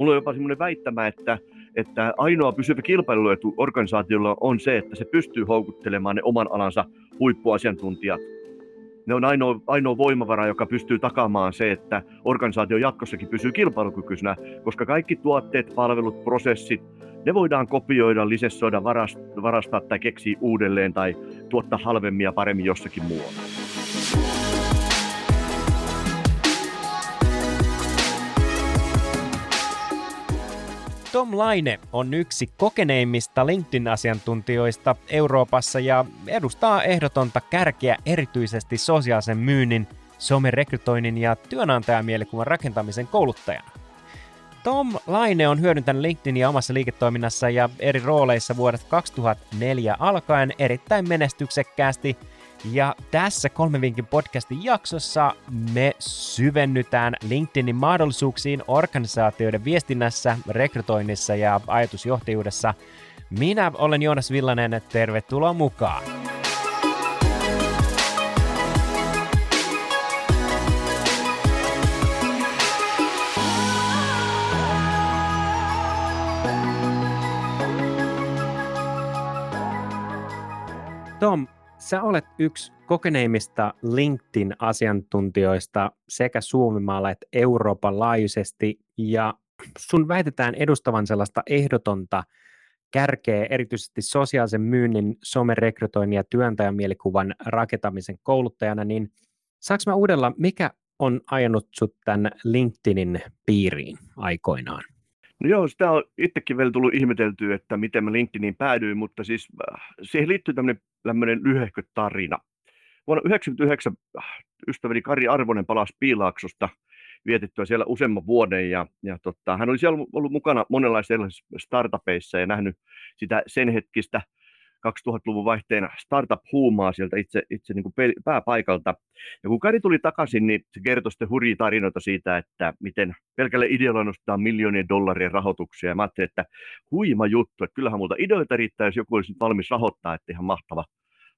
Mulla on jopa semmoinen väittämä, että, että ainoa pysyvä kilpailuetu organisaatiolla on se, että se pystyy houkuttelemaan ne oman alansa huippuasiantuntijat. Ne on ainoa, ainoa voimavara, joka pystyy takaamaan se, että organisaatio jatkossakin pysyy kilpailukykyisenä, koska kaikki tuotteet, palvelut, prosessit, ne voidaan kopioida, lisessoida, varastaa tai keksiä uudelleen tai tuottaa halvemmin ja paremmin jossakin muualla. Tom Laine on yksi kokeneimmista LinkedIn-asiantuntijoista Euroopassa ja edustaa ehdotonta kärkeä erityisesti sosiaalisen myynnin, somerekrytoinnin ja työnantajamielikuvan rakentamisen kouluttajana. Tom Laine on hyödyntänyt LinkedInia omassa liiketoiminnassa ja eri rooleissa vuodesta 2004 alkaen erittäin menestyksekkäästi – ja tässä kolmen vinkin podcastin jaksossa me syvennytään LinkedInin mahdollisuuksiin organisaatioiden viestinnässä, rekrytoinnissa ja ajatusjohtajuudessa. Minä olen Joonas Villanen, tervetuloa mukaan! Tom, Sä olet yksi kokeneimmista LinkedIn-asiantuntijoista sekä Suomimaalla että Euroopan laajuisesti, ja sun väitetään edustavan sellaista ehdotonta kärkeä erityisesti sosiaalisen myynnin, somerekrytoinnin ja työntäjämielikuvan rakentamisen kouluttajana, niin saanko mä uudella, mikä on ajanut sut tämän LinkedInin piiriin aikoinaan? No joo, sitä on itsekin vielä tullut ihmeteltyä, että miten mä LinkedIniin päädyin, mutta siis äh, siihen liittyy tämmöinen, tämmöinen lyhehkö tarina. Vuonna 1999 äh, ystäväni Kari Arvonen palasi Piilaaksosta vietettyä siellä useamman vuoden ja, ja tota, hän oli siellä ollut mukana monenlaisissa startupeissa ja nähnyt sitä sen hetkistä 2000-luvun vaihteen startup-huumaa sieltä itse, itse niin kuin pääpaikalta. Ja kun Kari tuli takaisin, niin se kertoi sitten hurjia tarinoita siitä, että miten pelkälle ideoilla nostetaan miljoonien dollarien rahoituksia. Ja mä ajattelin, että huima juttu, että kyllähän multa ideoita riittää, jos joku olisi nyt valmis rahoittaa, että ihan mahtava,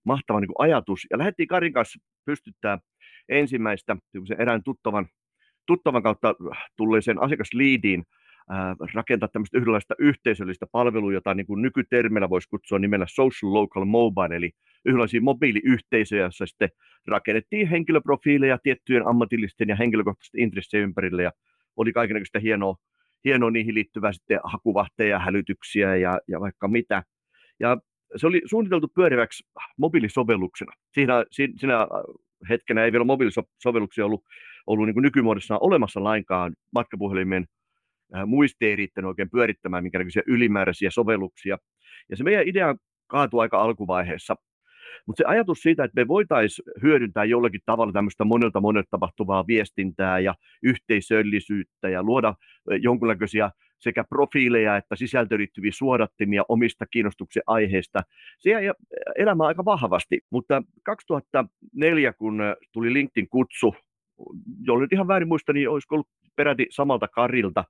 mahtava niin kuin ajatus. Ja lähdettiin Karin kanssa pystyttää ensimmäistä erään tuttavan, tuttavan kautta tulleeseen asiakasliidiin rakentaa tämmöistä yhdenlaista yhteisöllistä palvelua, jota niin kuin nykytermillä voisi kutsua nimellä social local mobile, eli yhdenlaisia mobiiliyhteisöjä, joissa sitten rakennettiin henkilöprofiileja tiettyjen ammatillisten ja henkilökohtaisten intressien ympärille, ja oli kaikenlaista hienoa, hienoa niihin liittyvää sitten hakuvahteja, hälytyksiä ja, ja vaikka mitä. Ja se oli suunniteltu pyöriväksi mobiilisovelluksena. Siinä, siinä hetkenä ei vielä mobiilisovelluksia ollut, ollut niin nykymuodossaan olemassa lainkaan matkapuhelimen Äh, muisti ei riittänyt oikein pyörittämään minkäännäköisiä ylimääräisiä sovelluksia. Ja se meidän idea kaatui aika alkuvaiheessa. Mutta se ajatus siitä, että me voitaisiin hyödyntää jollakin tavalla tämmöistä monelta monelta tapahtuvaa viestintää ja yhteisöllisyyttä ja luoda jonkinlaisia sekä profiileja että sisältöön liittyviä suodattimia omista kiinnostuksen aiheista. Se jäi elämä aika vahvasti, mutta 2004, kun tuli LinkedIn kutsu, jolle ihan väärin muista, niin olisiko ollut peräti samalta karilta,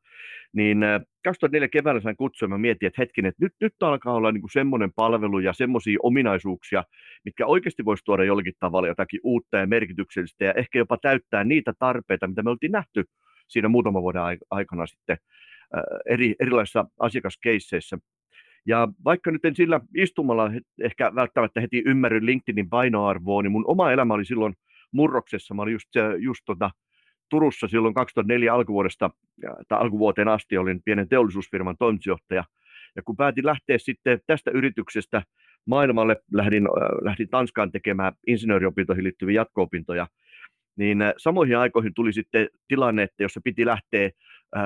niin 2004 äh, keväällä sain kutsua ja mietin, että hetkinen, että nyt, nyt alkaa olla niin semmoinen palvelu ja semmoisia ominaisuuksia, mitkä oikeasti voisi tuoda jollakin tavalla jotakin uutta ja merkityksellistä ja ehkä jopa täyttää niitä tarpeita, mitä me oltiin nähty siinä muutaman vuoden aikana sitten äh, eri, erilaisissa asiakaskeisseissä. Ja vaikka nyt en sillä istumalla ehkä välttämättä heti ymmärry LinkedInin painoarvoa, niin mun oma elämä oli silloin murroksessa. Mä olin just, just tota, Turussa silloin 2004 alkuvuodesta tai alkuvuoteen asti olin pienen teollisuusfirman toimitusjohtaja. Ja kun päätin lähteä sitten tästä yrityksestä maailmalle, lähdin, lähdin Tanskaan tekemään insinööriopintoihin liittyviä jatko-opintoja, niin samoihin aikoihin tuli sitten tilanne, että jossa piti lähteä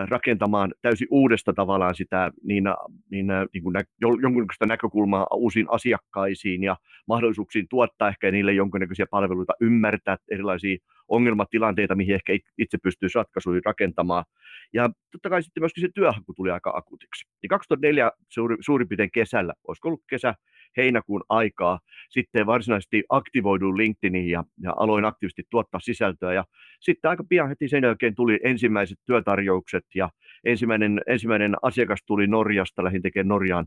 rakentamaan täysin uudesta tavallaan sitä niin, niin, niin kuin nä, jonkinlaista näkökulmaa uusiin asiakkaisiin ja mahdollisuuksiin tuottaa ehkä niille jonkinnäköisiä palveluita, ymmärtää erilaisia ongelmatilanteita, mihin ehkä itse pystyy ratkaisuja rakentamaan. Ja totta kai sitten myöskin se työhaku tuli aika akuutiksi. Ja 2004 suuri, suurin piirtein kesällä, olisiko ollut kesä, heinäkuun aikaa, sitten varsinaisesti aktivoiduin LinkedIniin ja, ja aloin aktiivisesti tuottaa sisältöä. Ja sitten aika pian heti sen jälkeen tuli ensimmäiset työtarjoukset ja ensimmäinen, ensimmäinen asiakas tuli Norjasta, lähdin tekemään Norjaan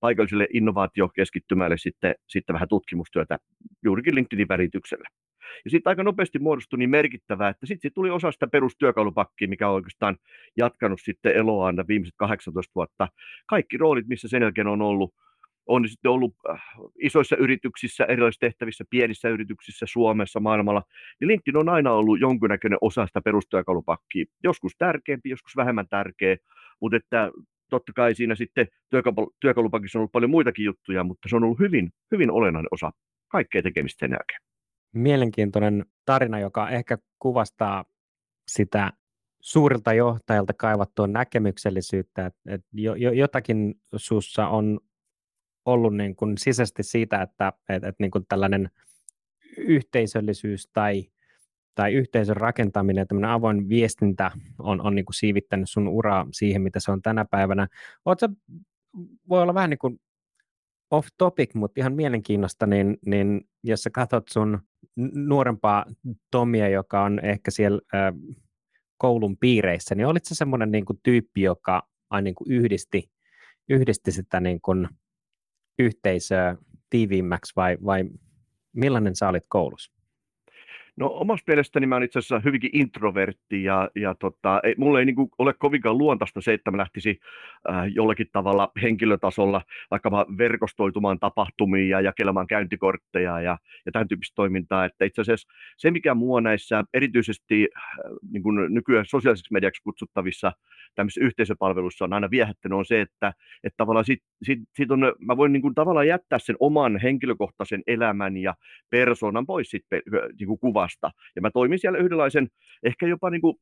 paikalliselle innovaatiokeskittymälle sitten, sitten vähän tutkimustyötä juurikin LinkedInin välityksellä. Ja sitten aika nopeasti muodostui niin merkittävää, että sitten sit tuli osa sitä perustyökalupakkia, mikä on oikeastaan jatkanut sitten eloaan viimeiset 18 vuotta. Kaikki roolit, missä sen jälkeen on ollut, on sitten ollut äh, isoissa yrityksissä, erilaisissa tehtävissä, pienissä yrityksissä Suomessa, maailmalla, niin LinkedIn on aina ollut jonkinnäköinen osa sitä perustyökalupakkia. Joskus tärkeämpi, joskus vähemmän tärkeä, mutta että totta kai siinä sitten työkalupakissa on ollut paljon muitakin juttuja, mutta se on ollut hyvin, hyvin olennainen osa kaikkea tekemistä sen jälkeen. Mielenkiintoinen tarina, joka ehkä kuvastaa sitä suurilta johtajilta kaivattua näkemyksellisyyttä, että, että jo, jo, jotakin sussa on ollut niin kuin sisäisesti siitä, että, että, että niin kuin tällainen yhteisöllisyys tai, tai yhteisön rakentaminen, tämmöinen avoin viestintä on, on niin kuin siivittänyt sun uraa siihen, mitä se on tänä päivänä. Oletko, voi olla vähän niin kuin off topic, mutta ihan mielenkiinnosta, niin, niin jos sä katsot sun nuorempaa Tomia, joka on ehkä siellä äh, koulun piireissä, niin olitko se semmoinen niin kuin tyyppi, joka aina niin kuin yhdisti, yhdisti sitä niin kuin yhteisöä tiiviimmäksi vai, vai millainen sä olit koulussa? No omasta mielestäni mä olen itse asiassa hyvinkin introvertti ja, ja tota, ei, mulle ei niin ole kovinkaan luontaista se, että mä lähtisin äh, jollakin tavalla henkilötasolla vaikka verkostoitumaan tapahtumiin ja jakelemaan käyntikortteja ja, ja tämän tyyppistä toimintaa. Että itse asiassa se, mikä mua näissä erityisesti äh, niin kuin nykyään sosiaaliseksi mediaksi kutsuttavissa tämmöisissä yhteisöpalveluissa on aina viehättänyt, on se, että, että tavallaan sit, sit, sit on, mä voin niin kuin tavallaan jättää sen oman henkilökohtaisen elämän ja persoonan pois sit, niin kuin kuvasta. Ja mä toimin siellä yhdenlaisen, ehkä jopa niin kuin,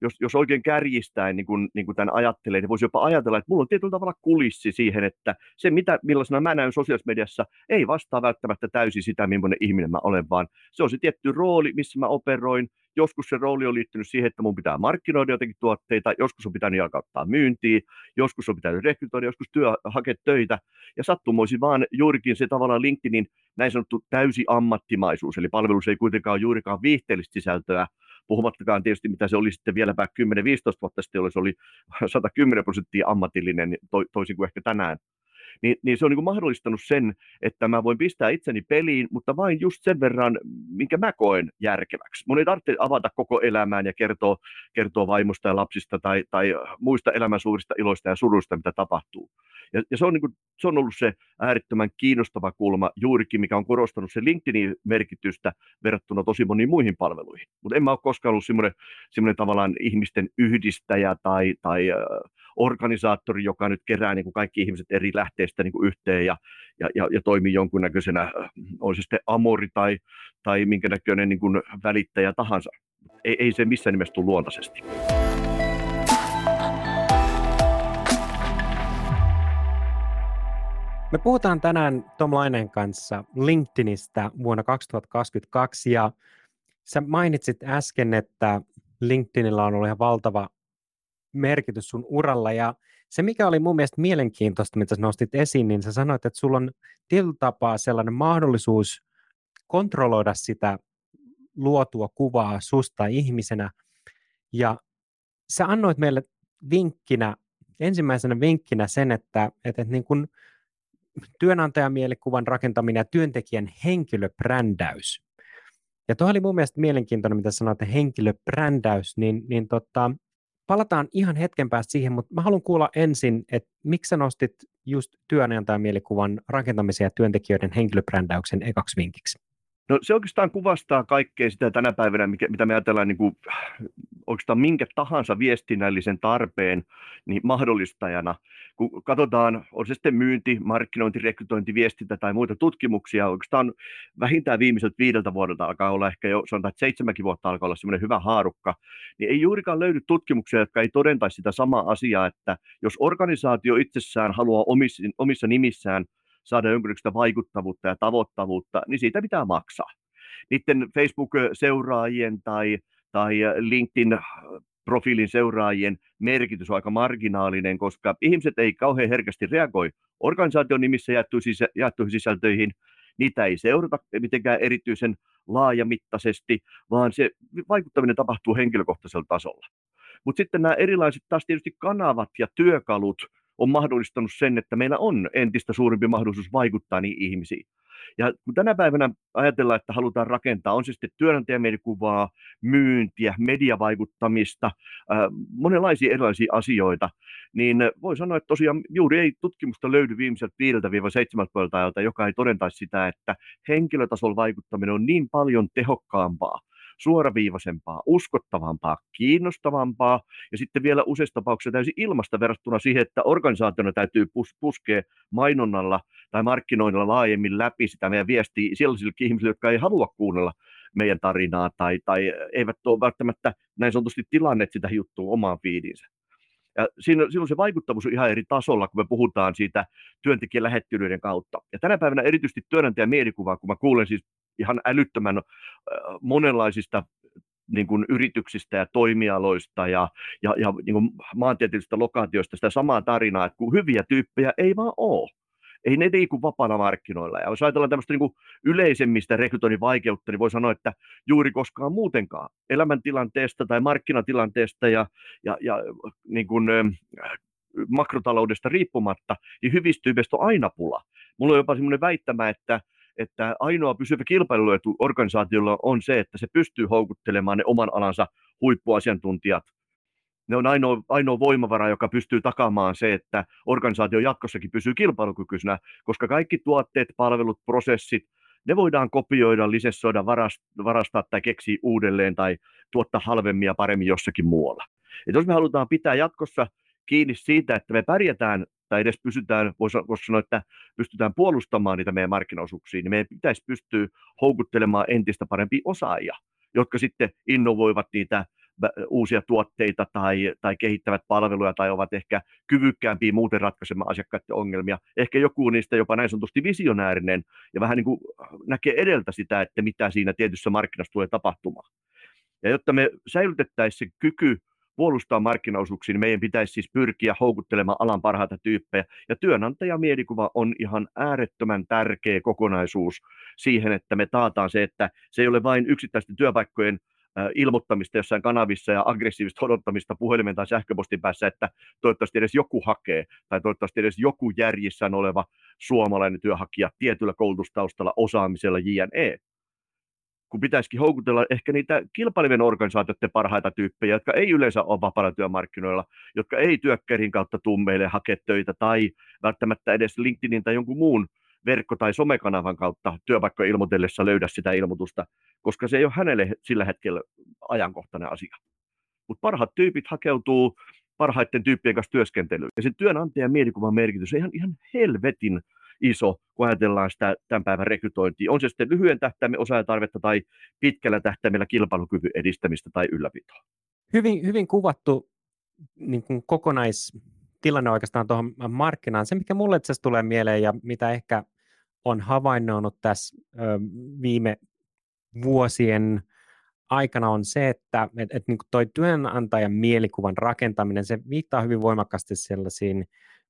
jos, jos oikein kärjistäen niin kuin, niin kuin tämän ajattelee, niin voisi jopa ajatella, että mulla on tietyllä tavalla kulissi siihen, että se, mitä, millaisena mä näyn sosiaalisessa mediassa, ei vastaa välttämättä täysin sitä, millainen ihminen mä olen, vaan se on se tietty rooli, missä mä operoin, Joskus se rooli on liittynyt siihen, että mun pitää markkinoida jotenkin tuotteita, joskus on pitänyt jalkauttaa myyntiin, joskus on pitänyt rekrytoida, joskus työ, hakea töitä. Ja sattumoisin vaan juurikin se tavallaan LinkedInin näin sanottu täysi ammattimaisuus, eli palvelus ei kuitenkaan ole juurikaan viihteellistä sisältöä, puhumattakaan tietysti mitä se oli sitten vieläpä 10-15 vuotta sitten, jolloin se oli 110 prosenttia ammatillinen, to, toisin kuin ehkä tänään niin, niin se on niin kuin mahdollistanut sen, että mä voin pistää itseni peliin, mutta vain just sen verran, minkä mä koen järkeväksi. Mun ei tarvitse avata koko elämään ja kertoa, kertoa vaimosta ja lapsista tai, tai muista elämän suurista iloista ja suruista, mitä tapahtuu. Ja, ja se, on niin kuin, se on ollut se äärettömän kiinnostava kulma juurikin, mikä on korostanut se LinkedInin merkitystä verrattuna tosi moniin muihin palveluihin. Mutta en mä ole koskaan ollut semmoinen, semmoinen tavallaan ihmisten yhdistäjä tai, tai organisaattori, joka nyt kerää niin kuin kaikki ihmiset eri lähteistä niin kuin yhteen ja, ja, ja, ja toimii jonkunnäköisenä, äh, on se sitten amori tai, tai minkä näköinen niin kuin välittäjä tahansa. Ei, ei se missään nimessä tule luontaisesti. Me puhutaan tänään Tom Laineen kanssa LinkedInistä vuonna 2022 ja sä mainitsit äsken, että LinkedInillä on ollut ihan valtava merkitys sun uralla ja se, mikä oli mun mielestä mielenkiintoista, mitä nostit esiin, niin sä sanoit, että sulla on tietyllä tapaa sellainen mahdollisuus kontrolloida sitä luotua kuvaa susta ihmisenä. Ja sä annoit meille vinkkinä, ensimmäisenä vinkkinä sen, että, että, niin kun työnantajamielikuvan rakentaminen ja työntekijän henkilöbrändäys. Ja tuo oli mun mielestä mielenkiintoinen, mitä sanoit, että henkilöbrändäys, niin, niin tota, palataan ihan hetken päästä siihen, mutta mä haluan kuulla ensin, että miksi sä nostit just työnantajamielikuvan rakentamisen ja työntekijöiden henkilöbrändäyksen ekaksi vinkiksi? No se oikeastaan kuvastaa kaikkea sitä tänä päivänä, mikä, mitä me ajatellaan niin kuin, oikeastaan minkä tahansa viestinnällisen tarpeen niin mahdollistajana. Kun katsotaan, on se sitten myynti, markkinointi, rekrytointi, viestintä tai muita tutkimuksia, oikeastaan vähintään viimeiseltä viideltä vuodelta alkaa olla ehkä jo, sanotaan, että seitsemänkin vuotta alkaa olla semmoinen hyvä haarukka, niin ei juurikaan löydy tutkimuksia, jotka ei todentaisi sitä samaa asiaa, että jos organisaatio itsessään haluaa omissa, omissa nimissään saada jonkinlaista vaikuttavuutta ja tavoittavuutta, niin siitä pitää maksaa. Niiden Facebook-seuraajien tai, tai LinkedIn profiilin seuraajien merkitys on aika marginaalinen, koska ihmiset ei kauhean herkästi reagoi organisaation nimissä jaettuihin sisältöihin, niitä ei seurata mitenkään erityisen laajamittaisesti, vaan se vaikuttaminen tapahtuu henkilökohtaisella tasolla. Mutta sitten nämä erilaiset taas tietysti kanavat ja työkalut on mahdollistanut sen, että meillä on entistä suurempi mahdollisuus vaikuttaa niihin ihmisiin. Ja kun tänä päivänä ajatellaan, että halutaan rakentaa, on se sitten työnantajamielikuvaa, myyntiä, mediavaikuttamista, monenlaisia erilaisia asioita, niin voi sanoa, että tosiaan juuri ei tutkimusta löydy viimeiseltä 5-7 vuodelta ajalta, joka ei todentaisi sitä, että henkilötasolla vaikuttaminen on niin paljon tehokkaampaa suoraviivaisempaa, uskottavampaa, kiinnostavampaa ja sitten vielä useissa tapauksissa täysin ilmasta verrattuna siihen, että organisaationa täytyy pus- puskea mainonnalla tai markkinoinnilla laajemmin läpi sitä meidän viestiä sellaisille ihmisille, jotka ei halua kuunnella meidän tarinaa tai, tai eivät ole välttämättä näin sanotusti tilanneet sitä juttua omaan fiidinsä. Ja siinä, silloin se vaikuttavuus on ihan eri tasolla, kun me puhutaan siitä työntekijän lähettelyiden kautta. Ja tänä päivänä erityisesti työnantajan mielikuvaa, kun mä kuulen siis ihan älyttömän monenlaisista niin kuin yrityksistä ja toimialoista ja, ja, ja niin kuin maantieteellisistä lokaatioista sitä samaa tarinaa, että kun hyviä tyyppejä ei vaan ole. Ei ne liiku vapaana markkinoilla. Ja jos ajatellaan tämmöistä niin kuin yleisemmistä rekrytoinnin vaikeutta, niin voi sanoa, että juuri koskaan muutenkaan elämäntilanteesta tai markkinatilanteesta ja, ja, ja niin kuin, makrotaloudesta riippumatta, niin hyvistä tyypeistä on aina pula. Mulla on jopa semmoinen väittämä, että että ainoa pysyvä kilpailuetu organisaatiolla on se, että se pystyy houkuttelemaan ne oman alansa huippuasiantuntijat. Ne on ainoa, ainoa voimavara, joka pystyy takaamaan se, että organisaatio jatkossakin pysyy kilpailukykyisenä, koska kaikki tuotteet, palvelut, prosessit, ne voidaan kopioida, lisessoida, varastaa tai keksiä uudelleen tai tuottaa halvemmin ja paremmin jossakin muualla. Et jos me halutaan pitää jatkossa kiinni siitä, että me pärjätään tai edes pysytään, voisi sanoa, että pystytään puolustamaan niitä meidän markkinaosuuksia, niin meidän pitäisi pystyä houkuttelemaan entistä parempia osaajia, jotka sitten innovoivat niitä uusia tuotteita tai, tai kehittävät palveluja tai ovat ehkä kyvykkäämpiä muuten ratkaisemaan asiakkaiden ongelmia. Ehkä joku niistä jopa näin sanotusti visionäärinen ja vähän niin kuin näkee edeltä sitä, että mitä siinä tietyssä markkinassa tulee tapahtumaan. Ja jotta me säilytettäisiin se kyky puolustaa markkinaosuuksia, niin meidän pitäisi siis pyrkiä houkuttelemaan alan parhaita tyyppejä. Ja työnantajamielikuva on ihan äärettömän tärkeä kokonaisuus siihen, että me taataan se, että se ei ole vain yksittäisten työpaikkojen ilmoittamista jossain kanavissa ja aggressiivista odottamista puhelimen tai sähköpostin päässä, että toivottavasti edes joku hakee tai toivottavasti edes joku järjissään oleva suomalainen työnhakija tietyllä koulutustaustalla, osaamisella, jne kun pitäisikin houkutella ehkä niitä kilpailevien organisaatioiden parhaita tyyppejä, jotka ei yleensä ole vapaalla työmarkkinoilla, jotka ei työkkärin kautta tuu meille hakea töitä tai välttämättä edes LinkedInin tai jonkun muun verkko- tai somekanavan kautta työpaikka ilmoitellessa löydä sitä ilmoitusta, koska se ei ole hänelle sillä hetkellä ajankohtainen asia. Mutta parhaat tyypit hakeutuu parhaiten tyyppien kanssa työskentelyyn. Ja sen työnantajan mielikuvan merkitys on ihan, ihan helvetin iso, kun ajatellaan sitä tämän päivän rekrytointia. On se sitten lyhyen tähtäimen osaajatarvetta tai pitkällä tähtäimellä kilpailukyvyn edistämistä tai ylläpitoa. Hyvin, hyvin kuvattu niin kuin kokonaistilanne oikeastaan tuohon markkinaan. Se, mikä mulle itse tulee mieleen ja mitä ehkä on havainnoinut tässä ö, viime vuosien aikana on se, että et, et, niin toi työnantajan mielikuvan rakentaminen, se viittaa hyvin voimakkaasti sellaisiin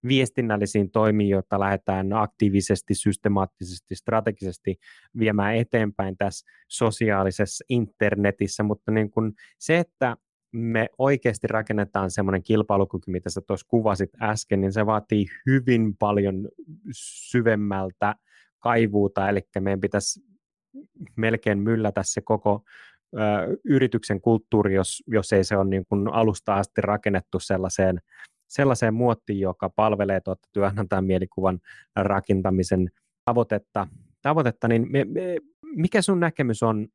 viestinnällisiin toimiin, joita lähdetään aktiivisesti, systemaattisesti, strategisesti viemään eteenpäin tässä sosiaalisessa internetissä, mutta niin kuin se, että me oikeasti rakennetaan semmoinen kilpailukyky, mitä sä tuossa kuvasit äsken, niin se vaatii hyvin paljon syvemmältä kaivuuta, eli meidän pitäisi melkein myllätä se koko ö, yrityksen kulttuuri, jos, jos ei se ole niin kuin alusta asti rakennettu sellaiseen sellaiseen muottiin, joka palvelee tuota työnantajan mielikuvan rakentamisen tavoitetta, tavoitetta niin me, me, mikä sun näkemys on,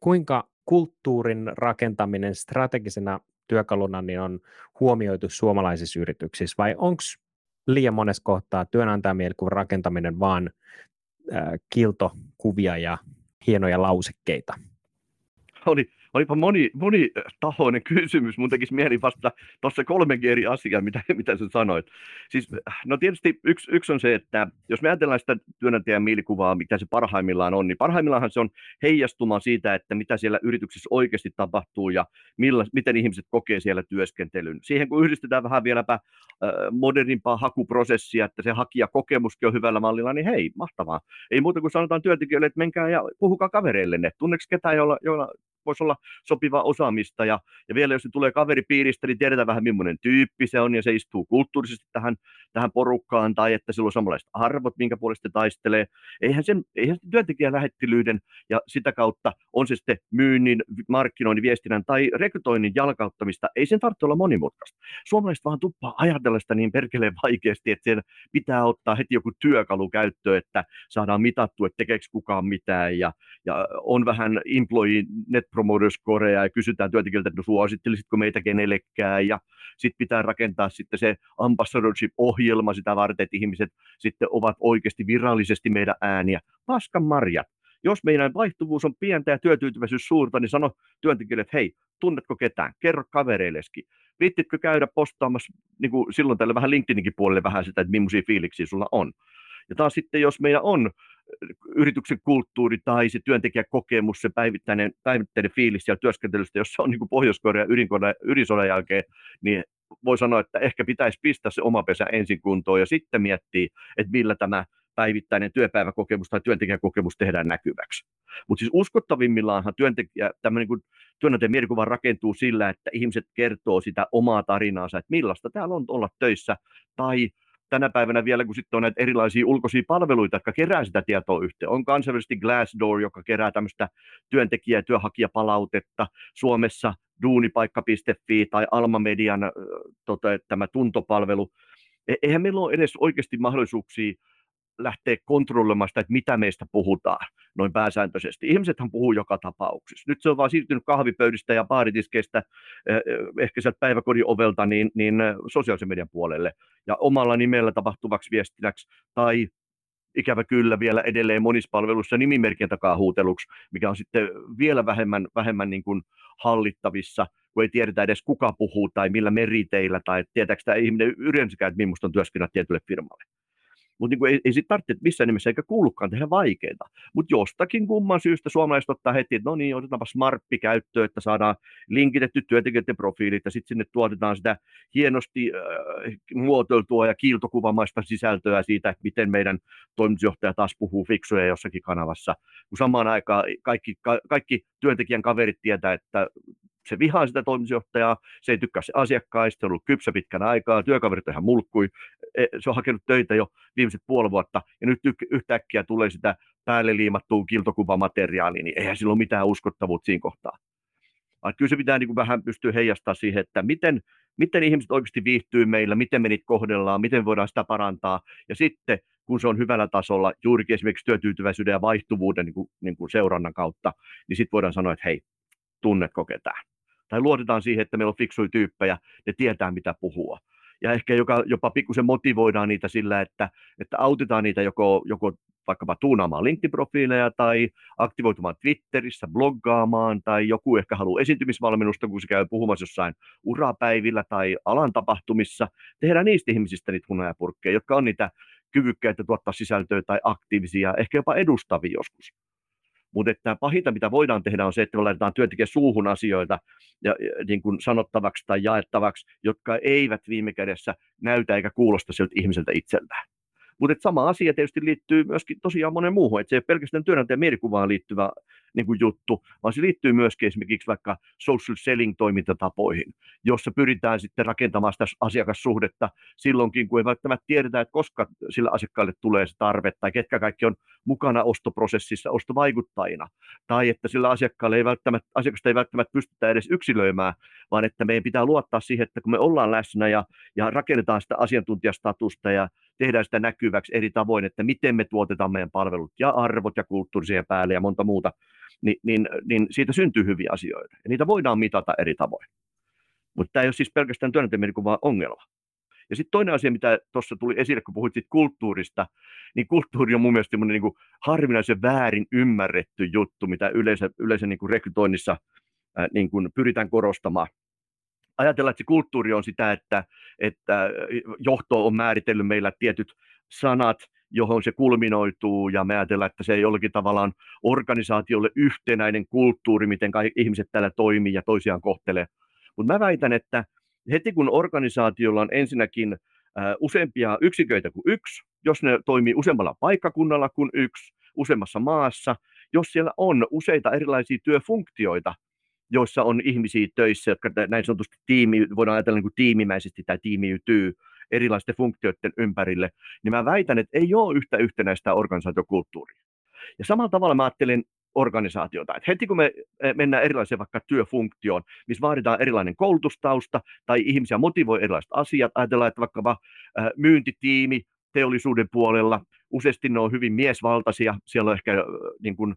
kuinka kulttuurin rakentaminen strategisena työkaluna niin on huomioitu suomalaisissa yrityksissä, vai onko liian monessa kohtaa työnantajan mielikuvan rakentaminen vaan äh, kiltokuvia ja hienoja lausekkeita? Oli olipa moni, monitahoinen kysymys. Mun tekisi mieli vasta tuossa kolmenkin eri asiaa, mitä, mitä sä sanoit. Siis, no tietysti yksi, yksi on se, että jos me ajatellaan sitä työnantajan mielikuvaa, mitä se parhaimmillaan on, niin parhaimmillaan se on heijastuma siitä, että mitä siellä yrityksessä oikeasti tapahtuu ja millä, miten ihmiset kokee siellä työskentelyn. Siihen kun yhdistetään vähän vieläpä äh, modernimpaa hakuprosessia, että se hakijakokemuskin on hyvällä mallilla, niin hei, mahtavaa. Ei muuta kuin sanotaan työntekijöille, että menkää ja puhukaa kavereillenne. Tunneeko ketään, jolla, jolla voisi olla sopivaa osaamista. Ja, ja vielä jos se tulee kaveripiiristä, niin tiedetään vähän millainen tyyppi se on ja se istuu kulttuurisesti tähän, tähän porukkaan tai että sillä on samanlaiset arvot, minkä puolesta taistelee. Eihän sen, eihän sen työntekijän lähettilyyden ja sitä kautta on se sitten myynnin, markkinoinnin, viestinnän tai rekrytoinnin jalkauttamista, ei sen tarvitse olla monimutkaista. Suomalaiset vaan tuppaa ajatella sitä niin perkeleen vaikeasti, että siellä pitää ottaa heti joku työkalu käyttöön, että saadaan mitattua, että tekeekö kukaan mitään ja, ja on vähän employee net promoter scorea ja kysytään työntekijöiltä, että no suosittelisitko meitä kenellekään ja sitten pitää rakentaa sitten se ambassadorship-ohjelma sitä varten, että ihmiset sitten ovat oikeasti virallisesti meidän ääniä. Paskan marjat. Jos meidän vaihtuvuus on pientä ja työtyytyväisyys suurta, niin sano työntekijöille, että hei, tunnetko ketään? Kerro kavereillekin. Viittitkö käydä postaamassa niin kuin silloin tällä vähän LinkedIninkin puolelle vähän sitä, että millaisia fiiliksiä sulla on. Ja taas sitten, jos meillä on yrityksen kulttuuri tai se työntekijäkokemus, se päivittäinen, päivittäinen fiilis ja työskentelystä, jos se on niin kuin Pohjois-Korea ydinsodan jälkeen, niin voi sanoa, että ehkä pitäisi pistää se oma pesä ensin kuntoon ja sitten miettiä, että millä tämä päivittäinen työpäiväkokemus tai työntekijäkokemus tehdään näkyväksi. Mutta siis uskottavimmillaanhan työntekijä, tämmöinen niin työnantajan mielikuva rakentuu sillä, että ihmiset kertoo sitä omaa tarinaansa, että millaista täällä on olla töissä, tai tänä päivänä vielä, kun sitten on näitä erilaisia ulkoisia palveluita, jotka kerää sitä tietoa yhteen. On kansainvälisesti Glassdoor, joka kerää tämmöistä työntekijä- ja työhakijapalautetta. Suomessa duunipaikka.fi tai Alma Median tota, tämä tuntopalvelu. E-, eihän meillä ole edes oikeasti mahdollisuuksia lähteä kontrolloimaan sitä, että mitä meistä puhutaan noin pääsääntöisesti. Ihmisethän puhuu joka tapauksessa. Nyt se on vaan siirtynyt kahvipöydistä ja baaritiskeistä, eh, eh, ehkä sieltä päiväkodin ovelta, niin, niin eh, sosiaalisen median puolelle ja omalla nimellä tapahtuvaksi viestinnäksi tai ikävä kyllä vielä edelleen monissa palveluissa nimimerkin takaa huuteluksi, mikä on sitten vielä vähemmän, vähemmän niin kuin hallittavissa, kun ei tiedetä edes kuka puhuu tai millä meriteillä tai tietääkö tämä ihminen yleensäkään, että millaista on työskennellä tietylle firmalle. Mutta niin ei, ei sitten tarvitse missään nimessä eikä kuulukaan tehdä vaikeita. Mutta jostakin kumman syystä suomalaiset ottaa heti, että no niin, otetaanpa smarppi käyttöön, että saadaan linkitetty työntekijöiden profiilit ja sitten sinne tuotetaan sitä hienosti äh, muotoiltua ja kiiltokuvamaista sisältöä siitä, miten meidän toimitusjohtaja taas puhuu fiksuja jossakin kanavassa. Kun samaan aikaan kaikki, ka, kaikki työntekijän kaverit tietää, että se vihaa sitä toimitusjohtajaa, se ei tykkää se asiakkaista, se on ollut kypsä pitkän aikaa, työkaverit ihan mulkkui, e, se on hakenut töitä jo viimeiset puoli vuotta, ja nyt yhtäkkiä tulee sitä päälle liimattua kiltokuvamateriaalia, niin eihän sillä ole mitään uskottavuutta siinä kohtaa. Vaan kyllä se pitää niin kuin vähän pystyä heijastamaan siihen, että miten, miten ihmiset oikeasti viihtyy meillä, miten me niitä kohdellaan, miten voidaan sitä parantaa, ja sitten kun se on hyvällä tasolla, juurikin esimerkiksi työtyytyväisyyden ja vaihtuvuuden niin kuin, niin kuin seurannan kautta, niin sitten voidaan sanoa, että hei, tunnetko ketään tai luotetaan siihen, että meillä on fiksuja tyyppejä, ne tietää mitä puhua. Ja ehkä joka, jopa pikkusen motivoidaan niitä sillä, että, että autetaan niitä joko, joko vaikkapa tuunaamaan LinkedIn-profiileja tai aktivoitumaan Twitterissä, bloggaamaan tai joku ehkä haluaa esiintymisvalmennusta, kun se käy puhumassa jossain urapäivillä tai alan tapahtumissa. Tehdään niistä ihmisistä niitä hunajapurkkeja, jotka on niitä kyvykkäitä tuottaa sisältöä tai aktiivisia, ehkä jopa edustavia joskus. Mutta että pahinta, mitä voidaan tehdä, on se, että me laitetaan työntekijä suuhun asioita ja, niin kuin sanottavaksi tai jaettavaksi, jotka eivät viime kädessä näytä eikä kuulosta siltä ihmiseltä itseltään. Mutta sama asia tietysti liittyy myöskin tosiaan monen muuhun, että se ei ole pelkästään työnantajan mielikuvaan liittyvä niin kuin juttu, vaan se liittyy myöskin esimerkiksi vaikka social selling toimintatapoihin, jossa pyritään sitten rakentamaan sitä asiakassuhdetta silloinkin, kun ei välttämättä tiedetä, että koska sillä asiakkaalle tulee se tarve, tai ketkä kaikki on mukana ostoprosessissa ostovaikuttajina, tai että sillä asiakkaalle ei välttämättä, asiakasta ei välttämättä pystytä edes yksilöimään, vaan että meidän pitää luottaa siihen, että kun me ollaan läsnä ja, ja rakennetaan sitä asiantuntijastatusta ja tehdään sitä näkyväksi eri tavoin, että miten me tuotetaan meidän palvelut ja arvot ja kulttuurisia päälle ja monta muuta, niin, niin, niin siitä syntyy hyviä asioita. Ja niitä voidaan mitata eri tavoin. Mutta tämä ei ole siis pelkästään työnantajien vaan ongelma. Ja sitten toinen asia, mitä tuossa tuli esille, kun puhuit siitä kulttuurista, niin kulttuuri on mun mielestä niin kuin harvinaisen väärin ymmärretty juttu, mitä yleensä, yleensä niin kuin rekrytoinnissa niin kuin pyritään korostamaan. Ajatellaan, että se kulttuuri on sitä, että, että johto on määritellyt meillä tietyt sanat, johon se kulminoituu, ja me ajatellaan, että se ei jollakin tavallaan organisaatiolle yhtenäinen kulttuuri, miten kaikki ihmiset täällä toimii ja toisiaan kohtelee. Mutta mä väitän, että heti kun organisaatiolla on ensinnäkin useampia yksiköitä kuin yksi, jos ne toimii useammalla paikkakunnalla kuin yksi, useammassa maassa, jos siellä on useita erilaisia työfunktioita, joissa on ihmisiä töissä, jotka näin sanotusti tiimi, voidaan ajatella niin kuin tiimimäisesti tai tiimiytyy erilaisten funktioiden ympärille, niin mä väitän, että ei ole yhtä yhtenäistä organisaatiokulttuuria. Ja samalla tavalla mä ajattelen organisaatiota. Että heti kun me mennään erilaiseen vaikka työfunktioon, missä vaaditaan erilainen koulutustausta tai ihmisiä motivoi erilaiset asiat, ajatellaan, että vaikka myyntitiimi teollisuuden puolella, useasti ne on hyvin miesvaltaisia, siellä on ehkä niin kuin,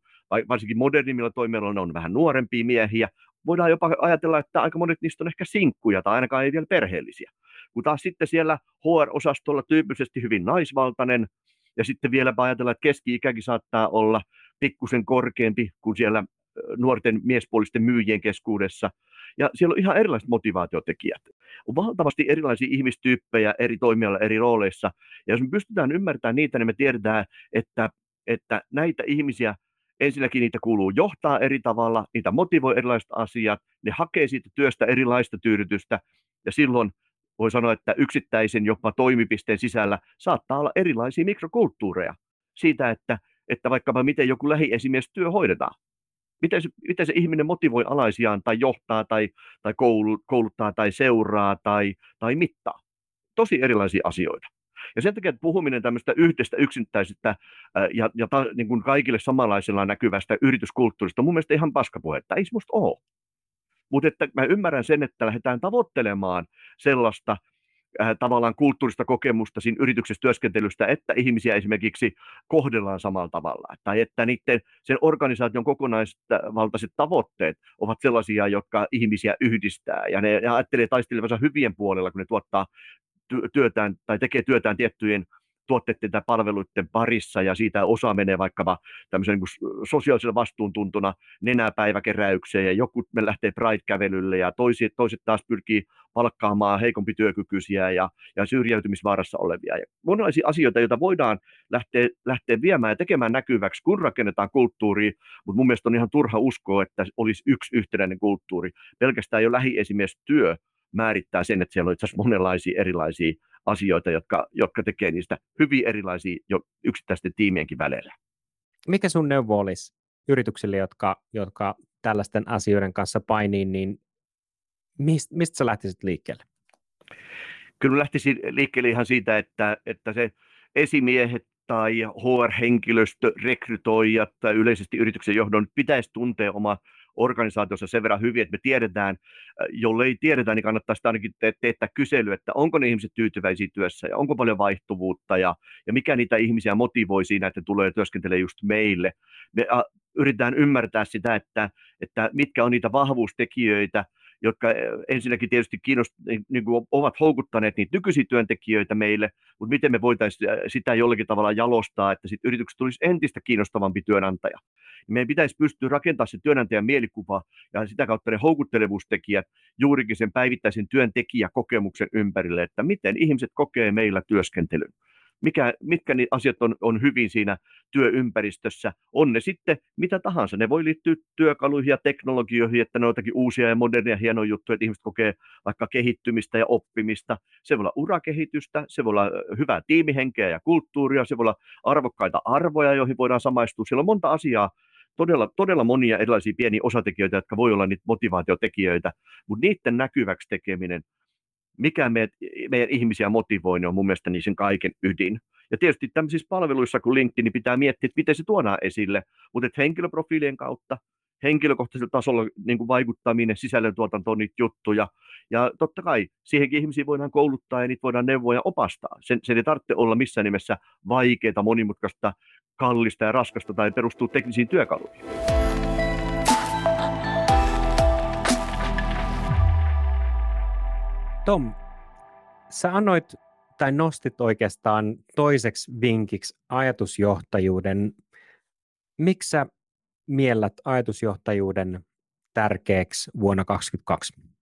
varsinkin modernimmilla toimialoilla ne on vähän nuorempia miehiä, voidaan jopa ajatella, että aika monet niistä on ehkä sinkkuja tai ainakaan ei vielä perheellisiä. Kun taas sitten siellä HR-osastolla tyypillisesti hyvin naisvaltainen, ja sitten vielä ajatella, että keski-ikäkin saattaa olla pikkusen korkeampi kuin siellä nuorten miespuolisten myyjien keskuudessa. Ja siellä on ihan erilaiset motivaatiotekijät. On valtavasti erilaisia ihmistyyppejä eri toimialoilla, eri rooleissa. Ja jos me pystytään ymmärtämään niitä, niin me tiedetään, että, että näitä ihmisiä, ensinnäkin niitä kuuluu johtaa eri tavalla, niitä motivoi erilaiset asiat, ne hakee siitä työstä erilaista tyydytystä, ja silloin voi sanoa, että yksittäisen jopa toimipisteen sisällä saattaa olla erilaisia mikrokulttuureja siitä, että, että vaikkapa miten joku lähiesimies työ hoidetaan. Miten se, miten se ihminen motivoi alaisiaan tai johtaa tai, tai kouluttaa tai seuraa tai, tai mittaa. Tosi erilaisia asioita. Ja sen takia, että puhuminen tämmöistä yhdestä yksittäisestä ja, ja ta, niin kuin kaikille samanlaisella näkyvästä yrityskulttuurista on mun mielestä ihan paskapuhetta. Ei semmoista ole. Mutta että mä ymmärrän sen, että lähdetään tavoittelemaan sellaista äh, tavallaan kulttuurista kokemusta siinä yrityksessä työskentelystä, että ihmisiä esimerkiksi kohdellaan samalla tavalla, tai että niiden, sen organisaation kokonaisvaltaiset tavoitteet ovat sellaisia, jotka ihmisiä yhdistää, ja ne ajattelee taistelevansa hyvien puolella, kun ne tuottaa työtään tai tekee työtään tiettyjen tuotteiden tai palveluiden parissa ja siitä osa menee vaikkapa tämmöisen niin sosiaalisella vastuuntuntuna nenäpäiväkeräykseen ja joku me lähtee Pride-kävelylle ja toiset, toiset taas pyrkii palkkaamaan heikompi työkykyisiä ja, ja syrjäytymisvaarassa olevia. Ja monenlaisia asioita, joita voidaan lähteä, lähteä viemään ja tekemään näkyväksi, kun rakennetaan kulttuuria, mutta mun mielestä on ihan turha uskoa, että olisi yksi yhtenäinen kulttuuri. Pelkästään jo lähiesimies työ määrittää sen, että siellä on itse asiassa monenlaisia erilaisia asioita, jotka, jotka tekee niistä hyvin erilaisia jo yksittäisten tiimienkin välillä. Mikä sun neuvo olisi yrityksille, jotka, jotka tällaisten asioiden kanssa painii, niin mistä, mistä sä lähtisit liikkeelle? Kyllä lähtisin liikkeelle ihan siitä, että, että se esimiehet tai HR-henkilöstö, rekrytoijat tai yleisesti yrityksen johdon pitäisi tuntea oma organisaatiossa sen verran hyvin, että me tiedetään, jollei tiedetä, niin kannattaa sitä ainakin te- teettää kysely, että onko ne ihmiset tyytyväisiä työssä ja onko paljon vaihtuvuutta ja, ja mikä niitä ihmisiä motivoi siinä, että tulee työskentelemään just meille. Me a, yritetään ymmärtää sitä, että, että mitkä on niitä vahvuustekijöitä, jotka eh, ensinnäkin tietysti kiinnost, niin, niin kuin ovat houkuttaneet niitä nykyisiä työntekijöitä meille, mutta miten me voitaisiin eh, sitä jollakin tavalla jalostaa, että sit yrityksestä tulisi entistä kiinnostavampi työnantaja. Meidän pitäisi pystyä rakentamaan se työnantajan mielikuva ja sitä kautta ne houkuttelevuustekijät juurikin sen päivittäisen työntekijäkokemuksen ympärille, että miten ihmiset kokee meillä työskentelyn mikä, mitkä niitä asiat on, on hyvin siinä työympäristössä. On ne sitten mitä tahansa. Ne voi liittyä työkaluihin ja teknologioihin, että ne on jotakin uusia ja modernia hienoja juttuja, että ihmiset kokee vaikka kehittymistä ja oppimista. Se voi olla urakehitystä, se voi olla hyvää tiimihenkeä ja kulttuuria, se voi olla arvokkaita arvoja, joihin voidaan samaistua. Siellä on monta asiaa, todella, todella monia erilaisia pieniä osatekijöitä, jotka voi olla niitä motivaatiotekijöitä, mutta niiden näkyväksi tekeminen mikä meidät, meidän ihmisiä motivoi, niin on mun mielestä niin sen kaiken ydin. Ja tietysti tämmöisissä palveluissa kuin LinkedIn, niin pitää miettiä, että miten se tuodaan esille, mutta henkilöprofiilien kautta, henkilökohtaisella tasolla niin kuin vaikuttaminen, sisällöntuotanto on niitä juttuja. Ja totta kai siihenkin ihmisiä voidaan kouluttaa ja niitä voidaan neuvoa ja opastaa. Sen, sen ei tarvitse olla missään nimessä vaikeaa, monimutkaista, kallista ja raskasta tai perustuu teknisiin työkaluihin. Tom, sä annoit tai nostit oikeastaan toiseksi vinkiksi ajatusjohtajuuden. Miksi sä miellät ajatusjohtajuuden tärkeäksi vuonna 2022?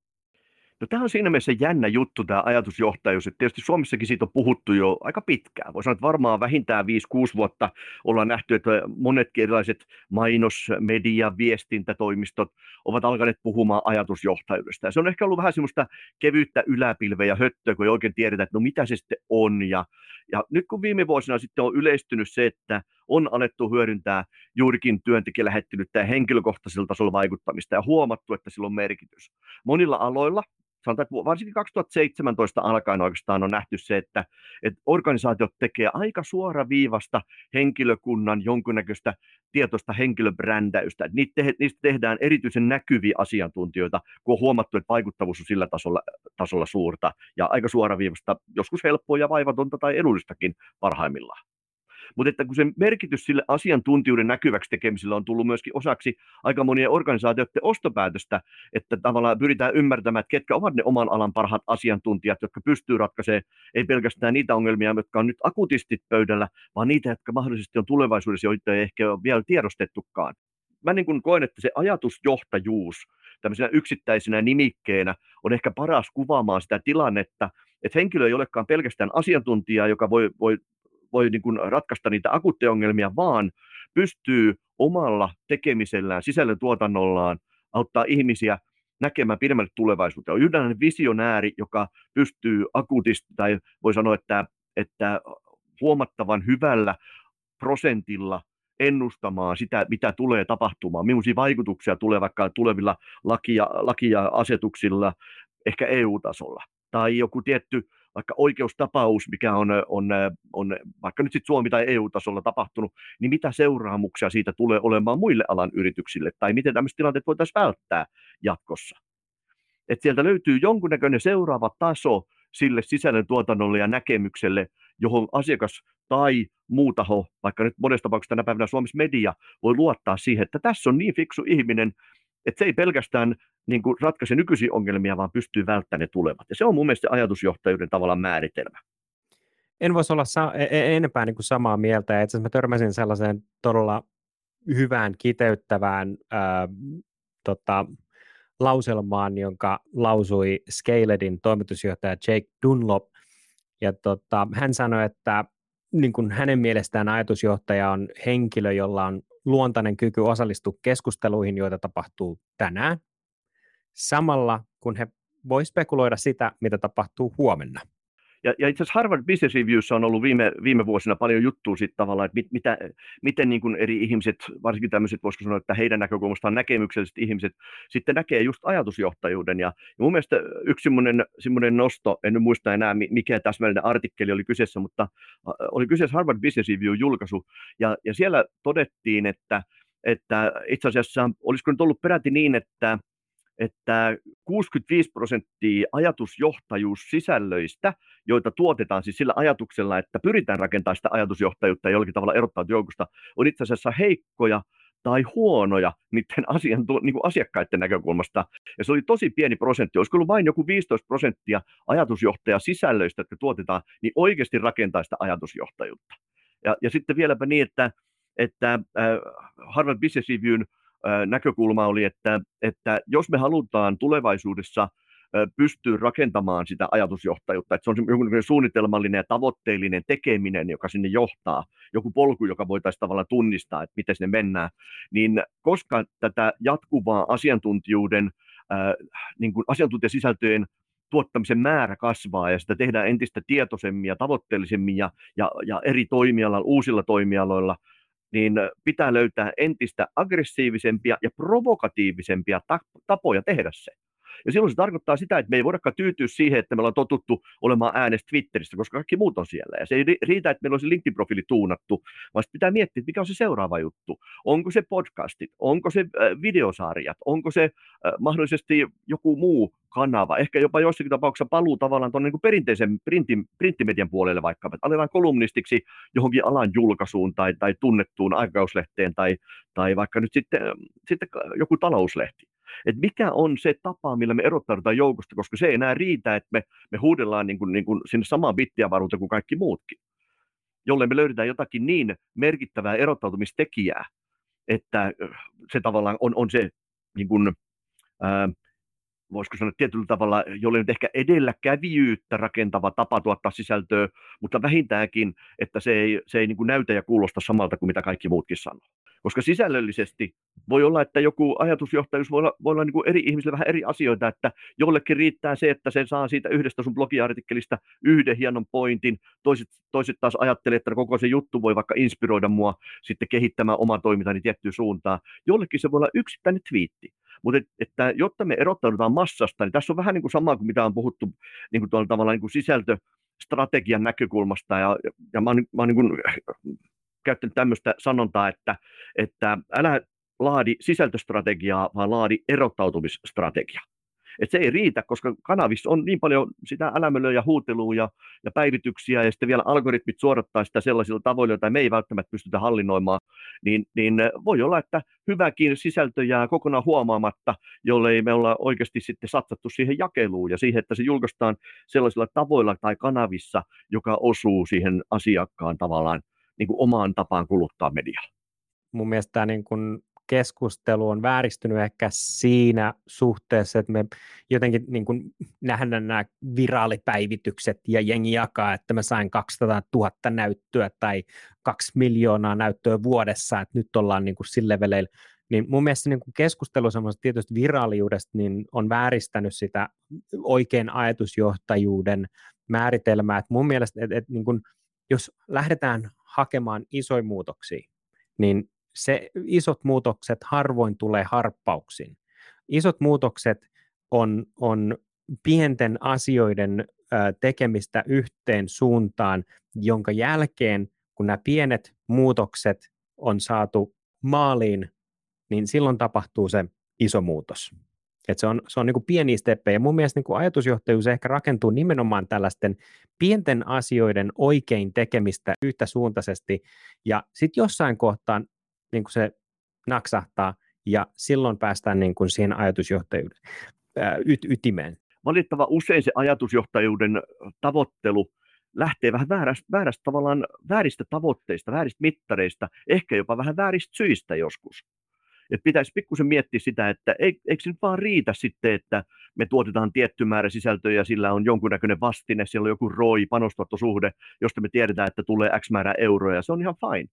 No tämä on siinä mielessä jännä juttu, tämä ajatusjohtajuus. Että tietysti Suomessakin siitä on puhuttu jo aika pitkään. Voisi sanoa, että varmaan vähintään 5-6 vuotta ollaan nähty, että monetkin erilaiset mainos-, media-, viestintätoimistot ovat alkaneet puhumaan ajatusjohtajuudesta. Ja se on ehkä ollut vähän semmoista kevyyttä yläpilveä ja höttöä, kun ei oikein tiedetä, että no mitä se sitten on. Ja, ja nyt kun viime vuosina sitten on yleistynyt se, että on alettu hyödyntää juurikin työntekijälähettilyttä ja henkilökohtaisella tasolla vaikuttamista ja huomattu, että sillä on merkitys. Monilla aloilla, sanotaan, että varsinkin 2017 alkaen oikeastaan on nähty se, että, että organisaatiot tekee aika suoraviivasta henkilökunnan jonkunnäköistä tietoista henkilöbrändäystä. Että niistä, niistä tehdään erityisen näkyviä asiantuntijoita, kun on huomattu, että vaikuttavuus on sillä tasolla, tasolla suurta ja aika suoraviivasta, joskus helppoa ja vaivatonta tai edullistakin parhaimmillaan. Mutta että kun se merkitys sille asiantuntijuuden näkyväksi tekemiselle on tullut myöskin osaksi aika monien organisaatioiden ostopäätöstä, että tavallaan pyritään ymmärtämään, että ketkä ovat ne oman alan parhaat asiantuntijat, jotka pystyy ratkaisemaan ei pelkästään niitä ongelmia, jotka on nyt akutistit pöydällä, vaan niitä, jotka mahdollisesti on tulevaisuudessa, joita ei ehkä ole vielä tiedostettukaan. Mä niin kuin koen, että se ajatusjohtajuus tämmöisenä yksittäisenä nimikkeenä on ehkä paras kuvaamaan sitä tilannetta, että henkilö ei olekaan pelkästään asiantuntija, joka voi, voi voi niin kuin ratkaista niitä akuutteja ongelmia, vaan pystyy omalla tekemisellään, sisällön tuotannollaan auttaa ihmisiä näkemään pidemmälle tulevaisuuteen. On yhdenlainen visionääri, joka pystyy akuutisti, tai voi sanoa, että, että huomattavan hyvällä prosentilla ennustamaan sitä, mitä tulee tapahtumaan, millaisia vaikutuksia tulee vaikka tulevilla lakia, lakia asetuksilla, ehkä EU-tasolla. Tai joku tietty vaikka oikeustapaus, mikä on, on, on vaikka nyt sitten Suomi- tai EU-tasolla tapahtunut, niin mitä seuraamuksia siitä tulee olemaan muille alan yrityksille, tai miten tämmöiset tilanteet voitaisiin välttää jatkossa. Et sieltä löytyy jonkunnäköinen seuraava taso sille sisällön tuotannolle ja näkemykselle, johon asiakas tai muu taho, vaikka nyt monesta tapauksessa tänä päivänä Suomessa media, voi luottaa siihen, että tässä on niin fiksu ihminen, että se ei pelkästään niin kuin ratkaise nykyisiä ongelmia, vaan pystyy välttämään ne tulevat. Ja se on mun mielestä ajatusjohtajuuden tavallaan määritelmä. En voisi olla sa- e-, e-, enempää niin kuin samaa mieltä. Itse asiassa mä törmäsin sellaiseen todella hyvään, kiteyttävään ää, tota, lauselmaan, jonka lausui Scaledin toimitusjohtaja Jake Dunlop. Ja tota, hän sanoi, että niin kuin hänen mielestään ajatusjohtaja on henkilö, jolla on luontainen kyky osallistua keskusteluihin, joita tapahtuu tänään, samalla kun he voi spekuloida sitä, mitä tapahtuu huomenna. Ja, ja itse asiassa Harvard Business Reviewssa on ollut viime, viime vuosina paljon juttua siitä tavallaan, että mit, mitä, miten niin kuin eri ihmiset, varsinkin tämmöiset, voisiko sanoa, että heidän näkökulmastaan näkemykselliset ihmiset, sitten näkee just ajatusjohtajuuden. Ja, ja mun mielestä yksi semmoinen, semmoinen nosto, en nyt muista enää mikä täsmällinen artikkeli oli kyseessä, mutta oli kyseessä Harvard Business Review julkaisu, ja, ja siellä todettiin, että, että itse asiassa olisiko nyt ollut peräti niin, että että 65 prosenttia ajatusjohtajuussisällöistä, joita tuotetaan siis sillä ajatuksella, että pyritään rakentamaan sitä ajatusjohtajuutta ja jollakin tavalla erottaa joukosta, on itse asiassa heikkoja tai huonoja niiden asian, niin kuin asiakkaiden näkökulmasta. Ja se oli tosi pieni prosentti. Olisiko ollut vain joku 15 prosenttia ajatusjohtaja sisällöistä, jotka tuotetaan, niin oikeasti rakentaa sitä ajatusjohtajuutta. Ja, ja sitten vieläpä niin, että, että äh, Harvard Business Reviewn näkökulma oli, että, että jos me halutaan tulevaisuudessa pystyy rakentamaan sitä ajatusjohtajuutta, että se on joku suunnitelmallinen ja tavoitteellinen tekeminen, joka sinne johtaa, joku polku, joka voitaisiin tavallaan tunnistaa, että miten sinne mennään, niin koska tätä jatkuvaa asiantuntijuuden, niin kuin asiantuntijasisältöjen tuottamisen määrä kasvaa ja sitä tehdään entistä tietoisemmin ja tavoitteellisemmin ja, ja, ja eri toimialoilla, uusilla toimialoilla, niin pitää löytää entistä aggressiivisempia ja provokatiivisempia tapoja tehdä se. Ja silloin se tarkoittaa sitä, että me ei voidakaan tyytyä siihen, että me ollaan totuttu olemaan äänessä Twitterissä, koska kaikki muut on siellä. Ja se ei riitä, että meillä olisi LinkedIn-profiili tuunattu, vaan pitää miettiä, että mikä on se seuraava juttu. Onko se podcastit, onko se videosarjat, onko se mahdollisesti joku muu kanava, ehkä jopa joissakin tapauksissa paluu tavallaan tuonne niin perinteisen printin, printtimedian puolelle vaikka, että aletaan kolumnistiksi johonkin alan julkaisuun tai, tai tunnettuun aikakauslehteen tai, tai vaikka nyt sitten, sitten joku talouslehti. Että mikä on se tapa, millä me erottaudutaan joukosta, koska se ei enää riitä, että me, me huudellaan niin kuin, niin kuin sinne samaan bittiavaruuteen kuin kaikki muutkin. Jolle me löydetään jotakin niin merkittävää erottautumistekijää, että se tavallaan on, on se niin kuin, ää, voisiko sanoa tietyllä tavalla, jolle nyt ehkä edelläkävijyyttä rakentava tapa tuottaa sisältöä, mutta vähintäänkin, että se ei, se ei niin kuin näytä ja kuulosta samalta kuin mitä kaikki muutkin sanoo. Koska sisällöllisesti voi olla, että joku ajatusjohtajuus voi olla, voi olla niin kuin eri ihmisille vähän eri asioita, että jollekin riittää se, että se saa siitä yhdestä sun blogiartikkelista yhden hienon pointin, toiset, toiset taas ajattelee, että koko se juttu voi vaikka inspiroida mua sitten kehittämään omaa toimintani tiettyyn suuntaan. Jollekin se voi olla yksittäinen twiitti. Mutta et, että jotta me erottaudutaan massasta, niin tässä on vähän niin kuin sama kuin mitä on puhuttu niin kuin tuolla tavalla niin kuin sisältöstrategian näkökulmasta. Ja, ja mä oon, mä oon niin kuin käyttänyt tämmöistä sanontaa, että, että älä laadi sisältöstrategiaa, vaan laadi erottautumisstrategia. Et se ei riitä, koska kanavissa on niin paljon sitä älämölöä ja huutelua ja, ja päivityksiä, ja sitten vielä algoritmit suodattaa sitä sellaisilla tavoilla, joita me ei välttämättä pystytä hallinnoimaan, niin, niin voi olla, että hyväkin sisältö jää kokonaan huomaamatta, jollei me olla oikeasti sitten satsattu siihen jakeluun ja siihen, että se julkaistaan sellaisilla tavoilla tai kanavissa, joka osuu siihen asiakkaan tavallaan niin kuin omaan tapaan kuluttaa mediaa. Mun mielestä tämä niin kuin keskustelu on vääristynyt ehkä siinä suhteessa, että me jotenkin niin kuin nähdään nämä viraalipäivitykset ja jengi jakaa, että mä sain 200 000 näyttöä tai 2 miljoonaa näyttöä vuodessa, että nyt ollaan niin kuin sille veleillä. Niin mun mielestä niin kuin keskustelu semmoisesta tietystä viraaliudesta niin on vääristänyt sitä oikein ajatusjohtajuuden määritelmää. että mun mielestä, että, että niin kuin, jos lähdetään hakemaan isoja muutoksia, niin se isot muutokset harvoin tulee harppauksin. Isot muutokset on, on pienten asioiden tekemistä yhteen suuntaan, jonka jälkeen, kun nämä pienet muutokset on saatu maaliin, niin silloin tapahtuu se iso muutos. Et se on, se on niin pieni steppejä. Mun mielestä niin ajatusjohtajuus ehkä rakentuu nimenomaan tällaisten pienten asioiden oikein tekemistä yhtä suuntaisesti, ja sitten jossain kohtaan niin kuin se naksahtaa, ja silloin päästään niin kuin siihen ajatusjohtajuuden y- ytimeen. Valitettava usein se ajatusjohtajuuden tavoittelu lähtee vähän väärästä, väärästä tavallaan vääristä tavoitteista, vääristä mittareista, ehkä jopa vähän vääristä syistä joskus. Et pitäisi pikkusen miettiä sitä, että eikö se nyt vaan riitä sitten, että me tuotetaan tietty määrä sisältöä ja sillä on jonkunnäköinen vastine, siellä on joku ROI, panostuottosuhde, josta me tiedetään, että tulee X määrä euroja, se on ihan fine.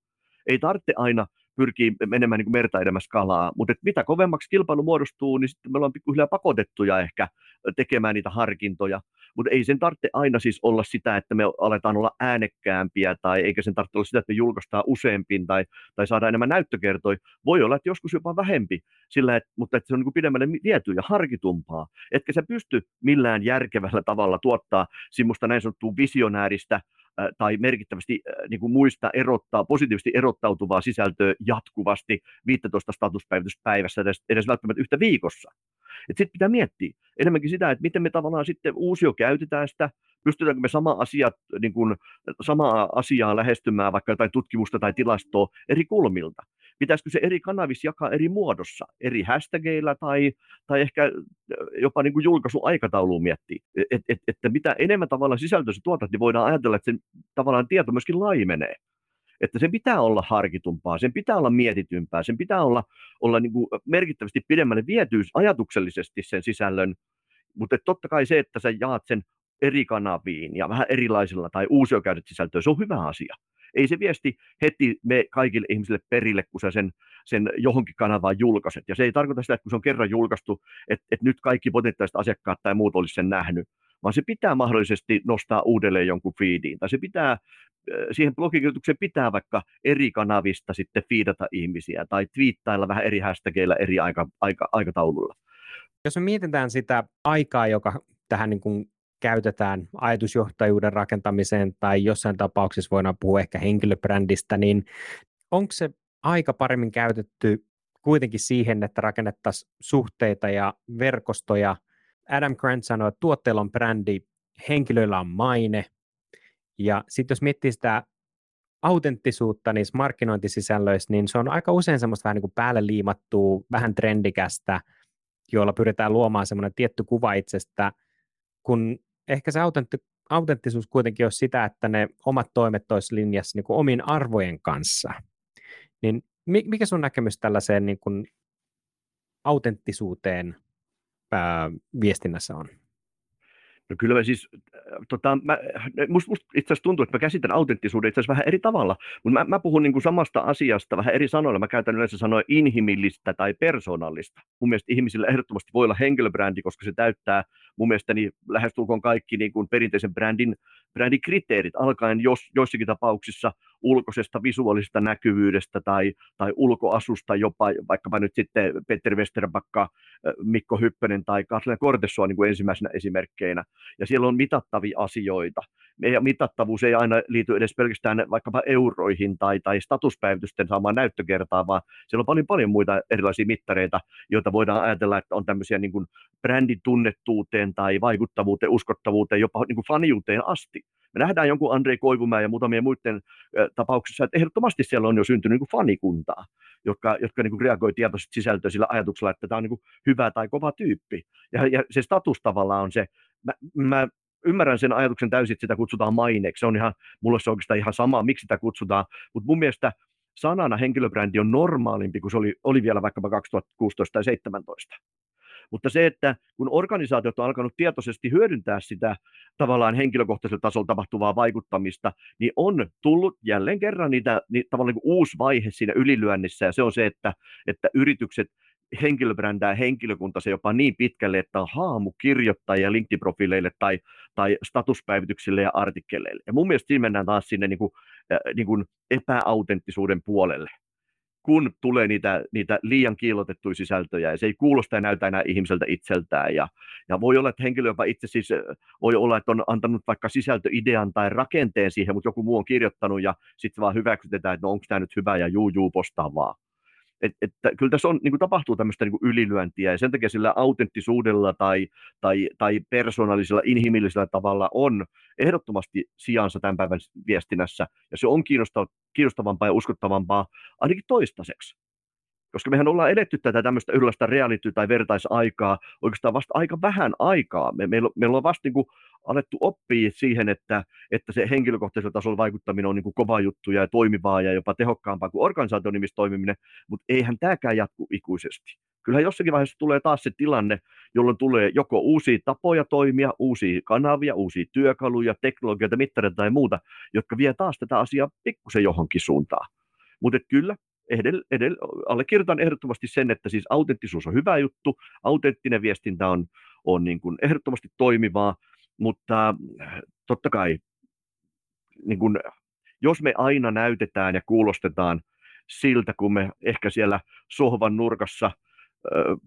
Ei tarvitse aina pyrkii menemään niin merta edemmäs kalaa. Mutta mitä kovemmaksi kilpailu muodostuu, niin sitten me ollaan pikkuhiljaa pakotettuja ehkä tekemään niitä harkintoja. Mutta ei sen tarvitse aina siis olla sitä, että me aletaan olla äänekkäämpiä, tai eikä sen tarvitse olla sitä, että me julkaistaan useampin tai, tai saadaan enemmän näyttökertoja. Voi olla, että joskus jopa vähempi, sillä et, mutta että se on niin kuin pidemmälle viety ja harkitumpaa. Etkä sä pysty millään järkevällä tavalla tuottaa semmoista näin sanottua visionääristä tai merkittävästi niin kuin muista erottaa, positiivisesti erottautuvaa sisältöä jatkuvasti 15 statuspäivityspäivässä edes, edes välttämättä yhtä viikossa. Sitten pitää miettiä enemmänkin sitä, että miten me tavallaan sitten uusio käytetään sitä, pystytäänkö me sama, asiat, niin kuin, samaa asiaa lähestymään, vaikka jotain tutkimusta tai tilastoa eri kulmilta. Pitäisikö se eri kanavissa jakaa eri muodossa, eri hashtageilla tai, tai ehkä jopa niin kuin julkaisuaikatauluun miettiä, et, et, että mitä enemmän tavallaan sisältöä tuotat, niin voidaan ajatella, että sen tavallaan tieto myöskin laimenee. Että sen pitää olla harkitumpaa, sen pitää olla mietitympää, sen pitää olla, olla niin kuin merkittävästi pidemmälle vietyys ajatuksellisesti sen sisällön, mutta totta kai se, että sä jaat sen eri kanaviin ja vähän erilaisilla tai uusiokäytöt sisältöä, se on hyvä asia. Ei se viesti heti me kaikille ihmisille perille, kun sä sen, sen johonkin kanavaan julkaiset. Ja se ei tarkoita sitä, että kun se on kerran julkaistu, että, että nyt kaikki potentiaaliset asiakkaat tai muut olisi sen nähnyt, vaan se pitää mahdollisesti nostaa uudelleen jonkun feediin, tai se pitää siihen blogikirjoitukseen pitää vaikka eri kanavista sitten fiidata ihmisiä tai twiittailla vähän eri hashtageilla eri aika, aika, aikataululla. Jos me mietitään sitä aikaa, joka tähän niin kuin käytetään ajatusjohtajuuden rakentamiseen tai jossain tapauksessa voidaan puhua ehkä henkilöbrändistä, niin onko se aika paremmin käytetty kuitenkin siihen, että rakennettaisiin suhteita ja verkostoja. Adam Grant sanoi, että tuotteella on brändi, henkilöillä on maine, ja sitten jos miettii sitä autenttisuutta niissä markkinointisisällöissä, niin se on aika usein semmoista vähän niin kuin päälle liimattua, vähän trendikästä, jolla pyritään luomaan semmoinen tietty kuva itsestä, kun ehkä se autentti, autenttisuus kuitenkin on sitä, että ne omat toimet olisi linjassa niin kuin omin arvojen kanssa. Niin mikä sun näkemys tällaiseen niin kuin autenttisuuteen ää, viestinnässä on? No kyllä mä siis, äh, tota, mä, musta, musta itse asiassa tuntuu, että mä käsitän autenttisuuden itse asiassa vähän eri tavalla, mutta mä, mä puhun niin kuin samasta asiasta vähän eri sanoilla. Mä käytän yleensä sanoa inhimillistä tai persoonallista. Mun mielestä ihmisillä ehdottomasti voi olla henkilöbrändi, koska se täyttää mun mielestäni lähestulkoon kaikki niin kuin perinteisen brändin, brändin kriteerit, alkaen jos, joissakin tapauksissa ulkoisesta visuaalisesta näkyvyydestä tai, tai ulkoasusta jopa, vaikkapa nyt sitten Peter Westerbakka, Mikko Hyppönen tai Katlina Kortessoa niin kuin ensimmäisenä esimerkkeinä. Ja siellä on mitattavia asioita. Ja mitattavuus ei aina liity edes pelkästään vaikkapa euroihin tai, tai statuspäivitysten saamaan näyttökertaa, vaan siellä on paljon paljon muita erilaisia mittareita, joita voidaan ajatella, että on tämmöisiä niin kuin brändin tunnettuuteen tai vaikuttavuuteen, uskottavuuteen, jopa niin kuin faniuteen asti. Me nähdään jonkun Andrei Koivumäen ja muutamien muiden tapauksissa, että ehdottomasti siellä on jo syntynyt niin fanikuntaa, jotka, jotka niin kuin reagoi tietoisesti sisältöä sillä ajatuksella, että tämä on niin hyvä tai kova tyyppi. Ja, ja se status tavallaan on se, mä, mä ymmärrän sen ajatuksen täysin, että sitä kutsutaan maineeksi. Se on ihan, mulle se on oikeastaan ihan sama, miksi sitä kutsutaan, mutta mun mielestä sanana henkilöbrändi on normaalimpi kuin se oli, oli vielä vaikkapa 2016 tai 2017. Mutta se, että kun organisaatiot on alkanut tietoisesti hyödyntää sitä tavallaan henkilökohtaisella tasolla tapahtuvaa vaikuttamista, niin on tullut jälleen kerran niitä, niitä tavallaan niin uusi vaihe siinä ylilyönnissä, ja se on se, että, että yritykset henkilöbrändää henkilökuntansa jopa niin pitkälle, että on haamukirjoittajia LinkedIn-profiileille tai, tai statuspäivityksille ja artikkeleille. Ja mun mielestä siinä mennään taas sinne niin kuin, äh, niin kuin epäautenttisuuden puolelle kun tulee niitä, niitä liian kiilotettuja sisältöjä, ja se ei kuulosta ja näytä enää ihmiseltä itseltään. Ja, ja voi olla, että henkilö jopa itse siis, voi olla, että on antanut vaikka sisältöidean tai rakenteen siihen, mutta joku muu on kirjoittanut, ja sitten vaan hyväksytetään, että no onko tämä nyt hyvä, ja juu, juu, postaa vaan. Et, että kyllä tässä on, niin kuin tapahtuu tämmöistä niin kuin ylilyöntiä, ja sen takia sillä autenttisuudella tai, tai, tai persoonallisella, inhimillisellä tavalla on ehdottomasti sijansa tämän päivän viestinnässä, ja se on kiinnostavampaa ja uskottavampaa ainakin toistaiseksi. Koska mehän ollaan edetty tätä tämmöistä yhdenlaista reality- tai vertaisaikaa oikeastaan vasta aika vähän aikaa. Me, meillä, meillä on vasta niin kuin alettu oppia siihen, että, että se henkilökohtaisella tasolla vaikuttaminen on niin kuin kova juttu ja toimivaa ja jopa tehokkaampaa kuin organisaation nimissä toimiminen, mutta eihän tämäkään jatku ikuisesti. Kyllähän jossakin vaiheessa tulee taas se tilanne, jolloin tulee joko uusia tapoja toimia, uusia kanavia, uusia työkaluja, teknologioita, mittareita tai muuta, jotka vie taas tätä asiaa pikkusen johonkin suuntaan. Mutta kyllä, edell, edell, allekirjoitan ehdottomasti sen, että siis autenttisuus on hyvä juttu, autenttinen viestintä on, on niin kuin ehdottomasti toimivaa, mutta totta kai niin kuin, jos me aina näytetään ja kuulostetaan siltä, kun me ehkä siellä sohvan nurkassa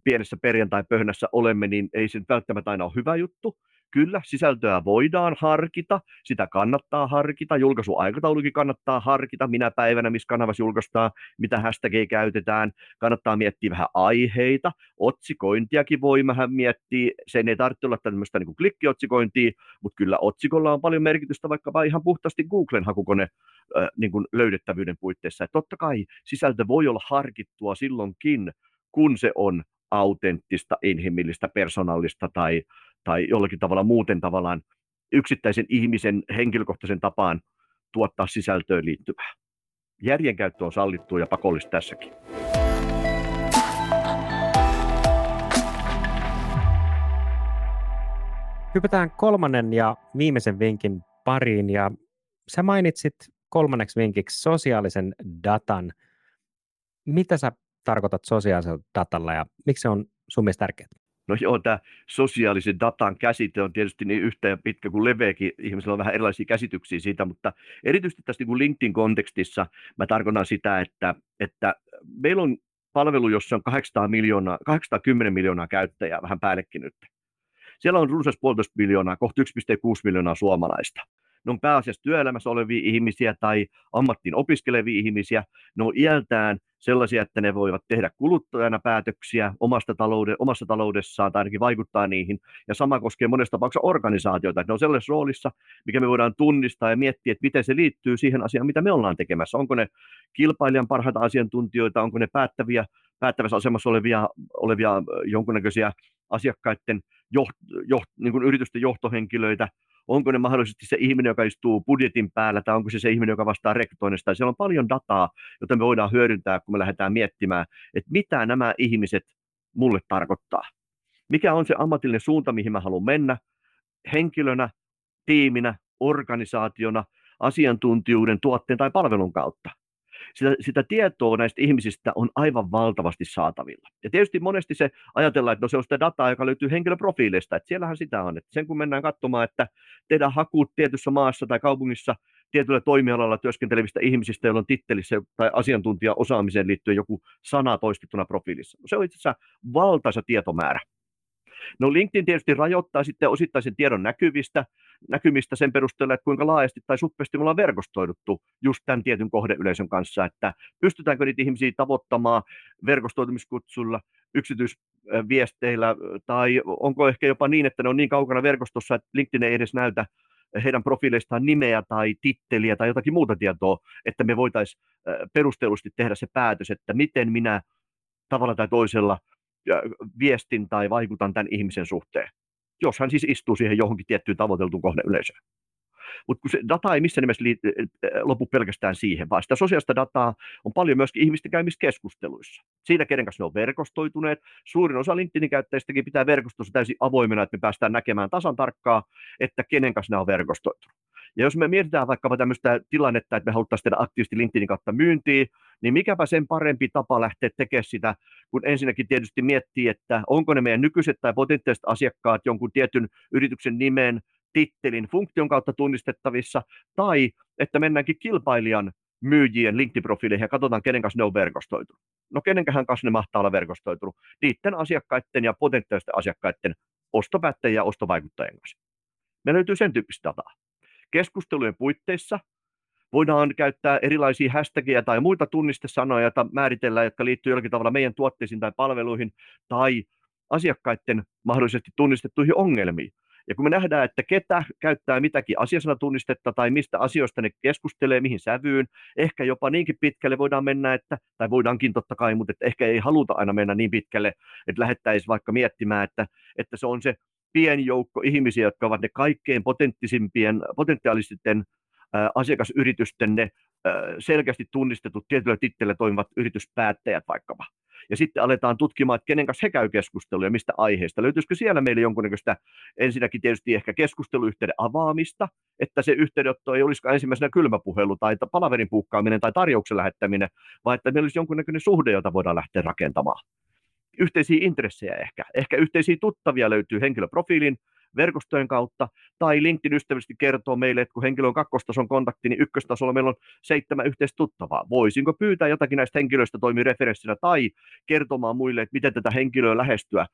pienessä perjantai-pöhnässä olemme, niin ei se välttämättä aina ole hyvä juttu. Kyllä, sisältöä voidaan harkita, sitä kannattaa harkita, julkaisuaikataulukin kannattaa harkita, minä päivänä, missä kanavassa julkaistaan, mitä hashtagia käytetään, kannattaa miettiä vähän aiheita, otsikointiakin voi vähän miettiä, sen ei tarvitse olla tämmöistä niin klikkiotsikointia, mutta kyllä otsikolla on paljon merkitystä vaikkapa ihan puhtaasti Googlen hakukone niin kuin löydettävyyden puitteissa. Et totta kai sisältö voi olla harkittua silloinkin, kun se on autenttista, inhimillistä, persoonallista tai, tai jollakin tavalla muuten tavallaan yksittäisen ihmisen henkilökohtaisen tapaan tuottaa sisältöön liittyvää. Järjenkäyttö on sallittua ja pakollista tässäkin. Hypätään kolmannen ja viimeisen vinkin pariin ja sä mainitsit kolmanneksi vinkiksi sosiaalisen datan. Mitä sä tarkoitat sosiaalisella datalla ja miksi se on sun mielestä tärkeää? No joo, tämä sosiaalisen datan käsite on tietysti niin yhtä ja pitkä kuin leveäkin. Ihmisillä on vähän erilaisia käsityksiä siitä, mutta erityisesti tässä niin LinkedIn-kontekstissa mä tarkoitan sitä, että, että meillä on palvelu, jossa on 800 miljoonaa, 810 miljoonaa käyttäjää, vähän päällekin nyt. Siellä on runsas puolitoista miljoonaa, kohta 1,6 miljoonaa suomalaista. Ne on pääasiassa työelämässä olevia ihmisiä tai ammattiin opiskelevia ihmisiä. Ne on iältään sellaisia, että ne voivat tehdä kuluttajana päätöksiä omasta talouden, omassa taloudessaan tai ainakin vaikuttaa niihin. Ja sama koskee monesta tapauksessa organisaatioita, ne on sellaisessa roolissa, mikä me voidaan tunnistaa ja miettiä, että miten se liittyy siihen asiaan, mitä me ollaan tekemässä. Onko ne kilpailijan parhaita asiantuntijoita, onko ne päättäviä, päättävässä asemassa olevia, olevia jonkunnäköisiä asiakkaiden joht, joht, niin kuin yritysten johtohenkilöitä, onko ne mahdollisesti se ihminen, joka istuu budjetin päällä, tai onko se se ihminen, joka vastaa rekrytoinnista. Siellä on paljon dataa, jota me voidaan hyödyntää, kun me lähdetään miettimään, että mitä nämä ihmiset mulle tarkoittaa. mikä on se ammatillinen suunta, mihin mä haluan mennä, henkilönä, tiiminä, organisaationa, asiantuntijuuden, tuotteen tai palvelun kautta. Sitä, sitä tietoa näistä ihmisistä on aivan valtavasti saatavilla. Ja tietysti monesti se ajatellaan, että no se on sitä dataa, joka löytyy henkilöprofiileista, että siellähän sitä on. Että sen kun mennään katsomaan, että tehdään hakuut tietyssä maassa tai kaupungissa tietyllä toimialalla työskentelevistä ihmisistä, joilla on tittelissä tai asiantuntijaosaamiseen liittyen joku sana toistettuna profiilissa. No se on itse asiassa valtaisa tietomäärä. No LinkedIn tietysti rajoittaa sitten osittaisen tiedon näkyvistä, näkymistä sen perusteella, että kuinka laajasti tai suppesti me ollaan verkostoiduttu just tämän tietyn kohdeyleisön kanssa, että pystytäänkö niitä ihmisiä tavoittamaan verkostoitumiskutsulla, yksityisviesteillä, tai onko ehkä jopa niin, että ne on niin kaukana verkostossa, että LinkedIn ei edes näytä heidän profiileistaan nimeä tai titteliä tai jotakin muuta tietoa, että me voitaisiin perustellusti tehdä se päätös, että miten minä tavalla tai toisella – viestin tai vaikutan tämän ihmisen suhteen, jos hän siis istuu siihen johonkin tiettyyn tavoiteltuun kohdeyleisöön. Mutta kun se data ei missään nimessä liity, lopu pelkästään siihen, vaan sitä sosiaalista dataa on paljon myöskin ihmisten käymistä keskusteluissa. Siitä, kenen kanssa ne on verkostoituneet. Suurin osa LinkedInin käyttäjistäkin pitää verkostossa täysin avoimena, että me päästään näkemään tasan tarkkaa, että kenen kanssa ne on verkostoitunut. Ja jos me mietitään vaikkapa tämmöistä tilannetta, että me haluttaisiin tehdä aktiivisesti LinkedInin kautta myyntiä, niin mikäpä sen parempi tapa lähteä tekemään sitä, kun ensinnäkin tietysti miettii, että onko ne meidän nykyiset tai potentiaaliset asiakkaat jonkun tietyn yrityksen nimen, tittelin, funktion kautta tunnistettavissa, tai että mennäänkin kilpailijan myyjien LinkedIn-profiileihin ja katsotaan, kenen kanssa ne on verkostoitunut. No kenenkähän kanssa ne mahtaa olla verkostoitunut? Niiden asiakkaiden ja potentiaalisten asiakkaiden ostopäättäjien ja ostovaikuttajien kanssa. Me löytyy sen tyyppistä dataa. Keskustelujen puitteissa voidaan käyttää erilaisia hashtagia tai muita tunnistesanoja, joita määritellään, jotka liittyy jollakin tavalla meidän tuotteisiin tai palveluihin tai asiakkaiden mahdollisesti tunnistettuihin ongelmiin. Ja kun me nähdään, että ketä käyttää mitäkin asiasanatunnistetta tai mistä asioista ne keskustelee, mihin sävyyn, ehkä jopa niinkin pitkälle voidaan mennä, että, tai voidaankin totta kai, mutta että ehkä ei haluta aina mennä niin pitkälle, että lähettäisiin vaikka miettimään, että, että se on se pieni joukko ihmisiä, jotka ovat ne kaikkein potenttisimpien, potentiaalisten asiakasyritysten ne selkeästi tunnistetut tietyllä tittellä toimivat yrityspäättäjät vaikkapa. Ja sitten aletaan tutkimaan, että kenen kanssa he käy keskusteluja, mistä aiheesta. Löytyisikö siellä meille jonkunnäköistä ensinnäkin tietysti ehkä keskusteluyhteyden avaamista, että se yhteydenotto ei olisikaan ensimmäisenä kylmäpuhelu tai palaverin puukkaaminen tai tarjouksen lähettäminen, vaan että meillä olisi jonkunnäköinen suhde, jota voidaan lähteä rakentamaan. Yhteisiä intressejä ehkä. Ehkä yhteisiä tuttavia löytyy henkilöprofiilin verkostojen kautta, tai LinkedIn ystävällisesti kertoo meille, että kun henkilö on kakkostason kontakti, niin ykköstasolla meillä on seitsemän yhteistä tuttavaa. Voisinko pyytää jotakin näistä henkilöistä toimii referenssinä tai kertomaan muille, että miten tätä henkilöä lähestyä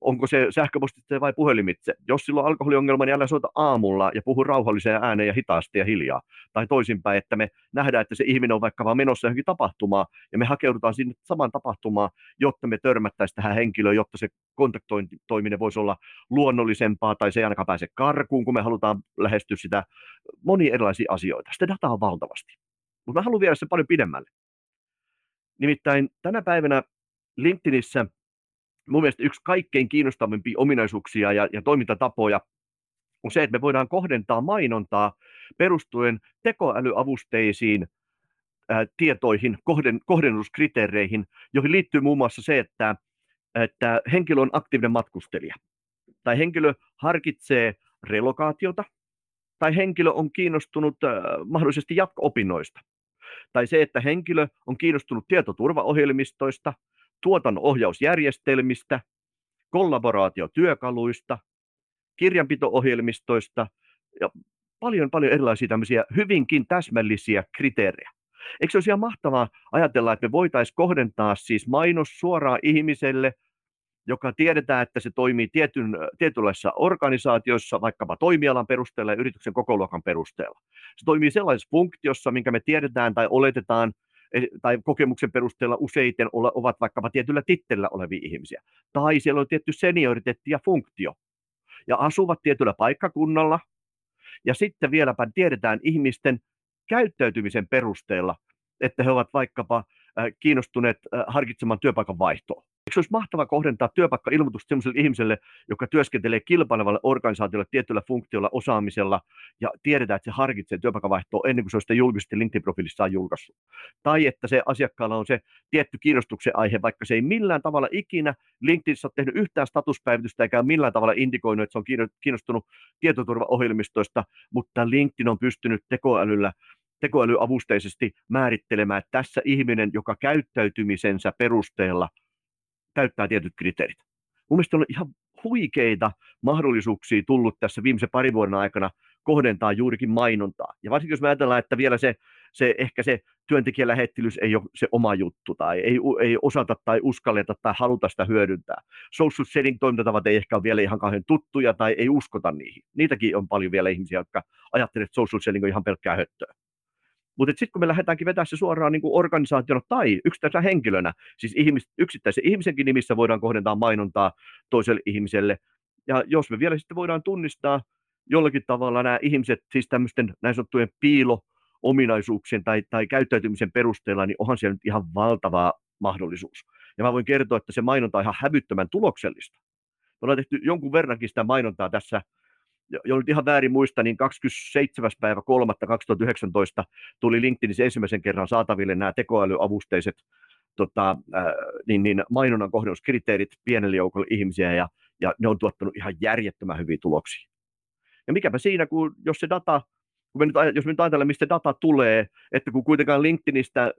onko se sähköpostitse vai puhelimitse. Jos sillä on alkoholiongelma, niin älä soita aamulla ja puhu rauhalliseen ääneen ja hitaasti ja hiljaa. Tai toisinpäin, että me nähdään, että se ihminen on vaikka vaan menossa johonkin tapahtumaan ja me hakeudutaan sinne saman tapahtumaan, jotta me törmättäisiin tähän henkilöön, jotta se kontaktointoiminen voisi olla luonnollisempaa tai se ei ainakaan pääse karkuun, kun me halutaan lähestyä sitä moni erilaisia asioita. Sitä dataa on valtavasti. Mutta mä haluan viedä se paljon pidemmälle. Nimittäin tänä päivänä LinkedInissä mun mielestä yksi kaikkein kiinnostavimpia ominaisuuksia ja, ja toimintatapoja on se, että me voidaan kohdentaa mainontaa perustuen tekoälyavusteisiin ää, tietoihin, kohden, kohdennuskriteereihin, joihin liittyy muun muassa se, että, että henkilö on aktiivinen matkustelija, tai henkilö harkitsee relokaatiota, tai henkilö on kiinnostunut ää, mahdollisesti jatko-opinnoista, tai se, että henkilö on kiinnostunut tietoturvaohjelmistoista, tuotannon ohjausjärjestelmistä, kollaboraatiotyökaluista, kirjanpito-ohjelmistoista ja paljon paljon erilaisia tämmöisiä hyvinkin täsmällisiä kriteerejä. Eikö se olisi ihan mahtavaa ajatella, että me voitaisiin kohdentaa siis mainos suoraan ihmiselle, joka tiedetään, että se toimii tietyn, tietynlaisessa organisaatiossa, vaikkapa toimialan perusteella ja yrityksen kokoluokan perusteella. Se toimii sellaisessa funktiossa, minkä me tiedetään tai oletetaan, tai kokemuksen perusteella useiten ovat vaikkapa tietyllä tittelillä olevia ihmisiä. Tai siellä on tietty senioriteetti ja funktio. Ja asuvat tietyllä paikkakunnalla. Ja sitten vieläpä tiedetään ihmisten käyttäytymisen perusteella, että he ovat vaikkapa kiinnostuneet harkitsemaan työpaikan vaihtoa. Se olisi mahtava kohdentaa työpaikka-ilmoitus sellaiselle ihmiselle, joka työskentelee kilpailevalle organisaatiolle tietyllä funktiolla, osaamisella, ja tiedetään, että se harkitsee työpaikkavaihtoa ennen kuin se on sitä julkisesti LinkedIn-profiilissaan julkaissut. Tai että se asiakkaalla on se tietty kiinnostuksen aihe, vaikka se ei millään tavalla ikinä LinkedInissä ole tehnyt yhtään statuspäivitystä eikä millään tavalla indikoinut, että se on kiinnostunut tietoturvaohjelmistoista, mutta LinkedIn on pystynyt tekoälyllä tekoälyavusteisesti määrittelemään, että tässä ihminen, joka käyttäytymisensä perusteella täyttää tietyt kriteerit. Mun mielestä on ihan huikeita mahdollisuuksia tullut tässä viimeisen parin vuoden aikana kohdentaa juurikin mainontaa. Ja varsinkin jos me ajatellaan, että vielä se, se ehkä se työntekijälähettilys ei ole se oma juttu tai ei, ei osata tai uskalleta tai haluta sitä hyödyntää. Social selling toimintatavat ei ehkä ole vielä ihan kauhean tuttuja tai ei uskota niihin. Niitäkin on paljon vielä ihmisiä, jotka ajattelevat, että social selling on ihan pelkkää höttöä. Mutta sitten kun me lähdetäänkin vetää se suoraan niin kuin organisaationa tai yksittäisenä henkilönä, siis ihmis, yksittäisen ihmisenkin nimissä voidaan kohdentaa mainontaa toiselle ihmiselle. Ja jos me vielä sitten voidaan tunnistaa jollakin tavalla nämä ihmiset, siis tämmöisten näin sanottujen piilo ominaisuuksien tai, tai käyttäytymisen perusteella, niin onhan siellä nyt ihan valtava mahdollisuus. Ja mä voin kertoa, että se mainonta on ihan hävyttömän tuloksellista. Me ollaan tehty jonkun verrankin sitä mainontaa tässä jo nyt ihan väärin muista, niin 27. päivä 3. 2019 tuli LinkedInissä ensimmäisen kerran saataville nämä tekoälyavusteiset tota, äh, niin, niin mainonnan kohdennuskriteerit pienelle joukolle ihmisiä, ja, ja ne on tuottanut ihan järjettömän hyviä tuloksia. Ja mikäpä siinä, kun jos se data, kun me nyt, jos me nyt ajatellaan, mistä data tulee, että kun kuitenkaan LinkedInistä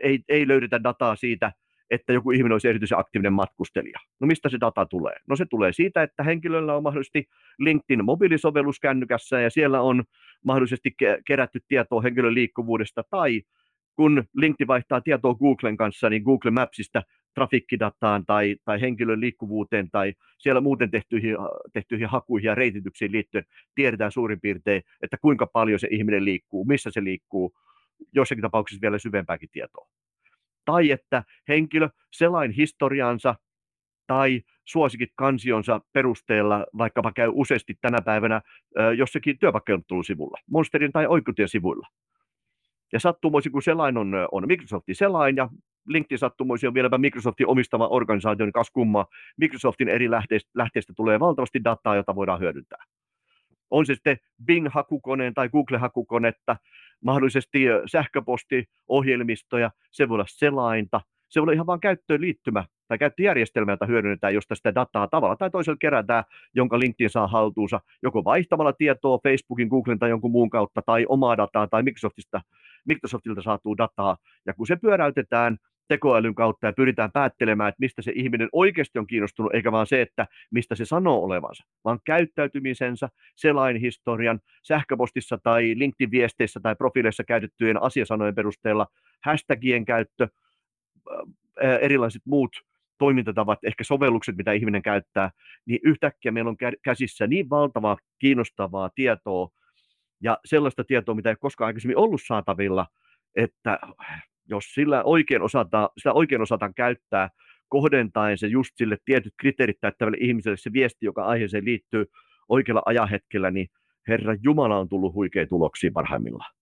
ei, ei löydetä dataa siitä, että joku ihminen olisi erityisen aktiivinen matkustelija. No mistä se data tulee? No se tulee siitä, että henkilöllä on mahdollisesti LinkedIn mobiilisovellus kännykässä ja siellä on mahdollisesti kerätty tietoa henkilön liikkuvuudesta tai kun LinkedIn vaihtaa tietoa Googlen kanssa, niin Google Mapsista trafikkidataan tai, tai henkilön liikkuvuuteen tai siellä muuten tehtyihin, tehtyihin hakuihin ja reitityksiin liittyen tiedetään suurin piirtein, että kuinka paljon se ihminen liikkuu, missä se liikkuu, jossakin tapauksessa vielä syvempääkin tietoa tai että henkilö selain historiansa tai suosikit kansionsa perusteella vaikkapa käy useasti tänä päivänä jossakin työpaikkailmoittelusivulla, Monsterin tai Oikutien sivuilla. Ja sattumoisi, kun selain on, on Microsoftin selain ja LinkedIn sattumoisi on vieläpä Microsoftin omistama organisaatio, niin kas kumma, Microsoftin eri lähteistä, lähteistä tulee valtavasti dataa, jota voidaan hyödyntää. On se sitten Bing-hakukoneen tai Google-hakukonetta, mahdollisesti sähköpostiohjelmistoja, se voi olla selainta, se voi olla ihan vain käyttöön liittymä tai käyttöjärjestelmä, jota hyödynnetään, josta sitä dataa tavalla tai toisella kerätään, jonka LinkedIn saa haltuunsa, joko vaihtamalla tietoa Facebookin, Googlen tai jonkun muun kautta, tai omaa dataa tai Microsoftista, Microsoftilta saatuu dataa, ja kun se pyöräytetään tekoälyn kautta ja pyritään päättelemään, että mistä se ihminen oikeasti on kiinnostunut, eikä vaan se, että mistä se sanoo olevansa, vaan käyttäytymisensä, selainhistorian, sähköpostissa tai LinkedIn-viesteissä tai profiileissa käytettyjen asiasanojen perusteella, hashtagien käyttö, erilaiset muut toimintatavat, ehkä sovellukset, mitä ihminen käyttää, niin yhtäkkiä meillä on käsissä niin valtavaa kiinnostavaa tietoa ja sellaista tietoa, mitä ei koskaan aikaisemmin ollut saatavilla, että jos sillä oikein osataan, sitä oikein osataan käyttää, kohdentaen se just sille tietyt kriteerit täyttävälle ihmiselle se viesti, joka aiheeseen liittyy oikealla ajahetkellä, niin Herra Jumala on tullut huikeita tuloksia parhaimmillaan.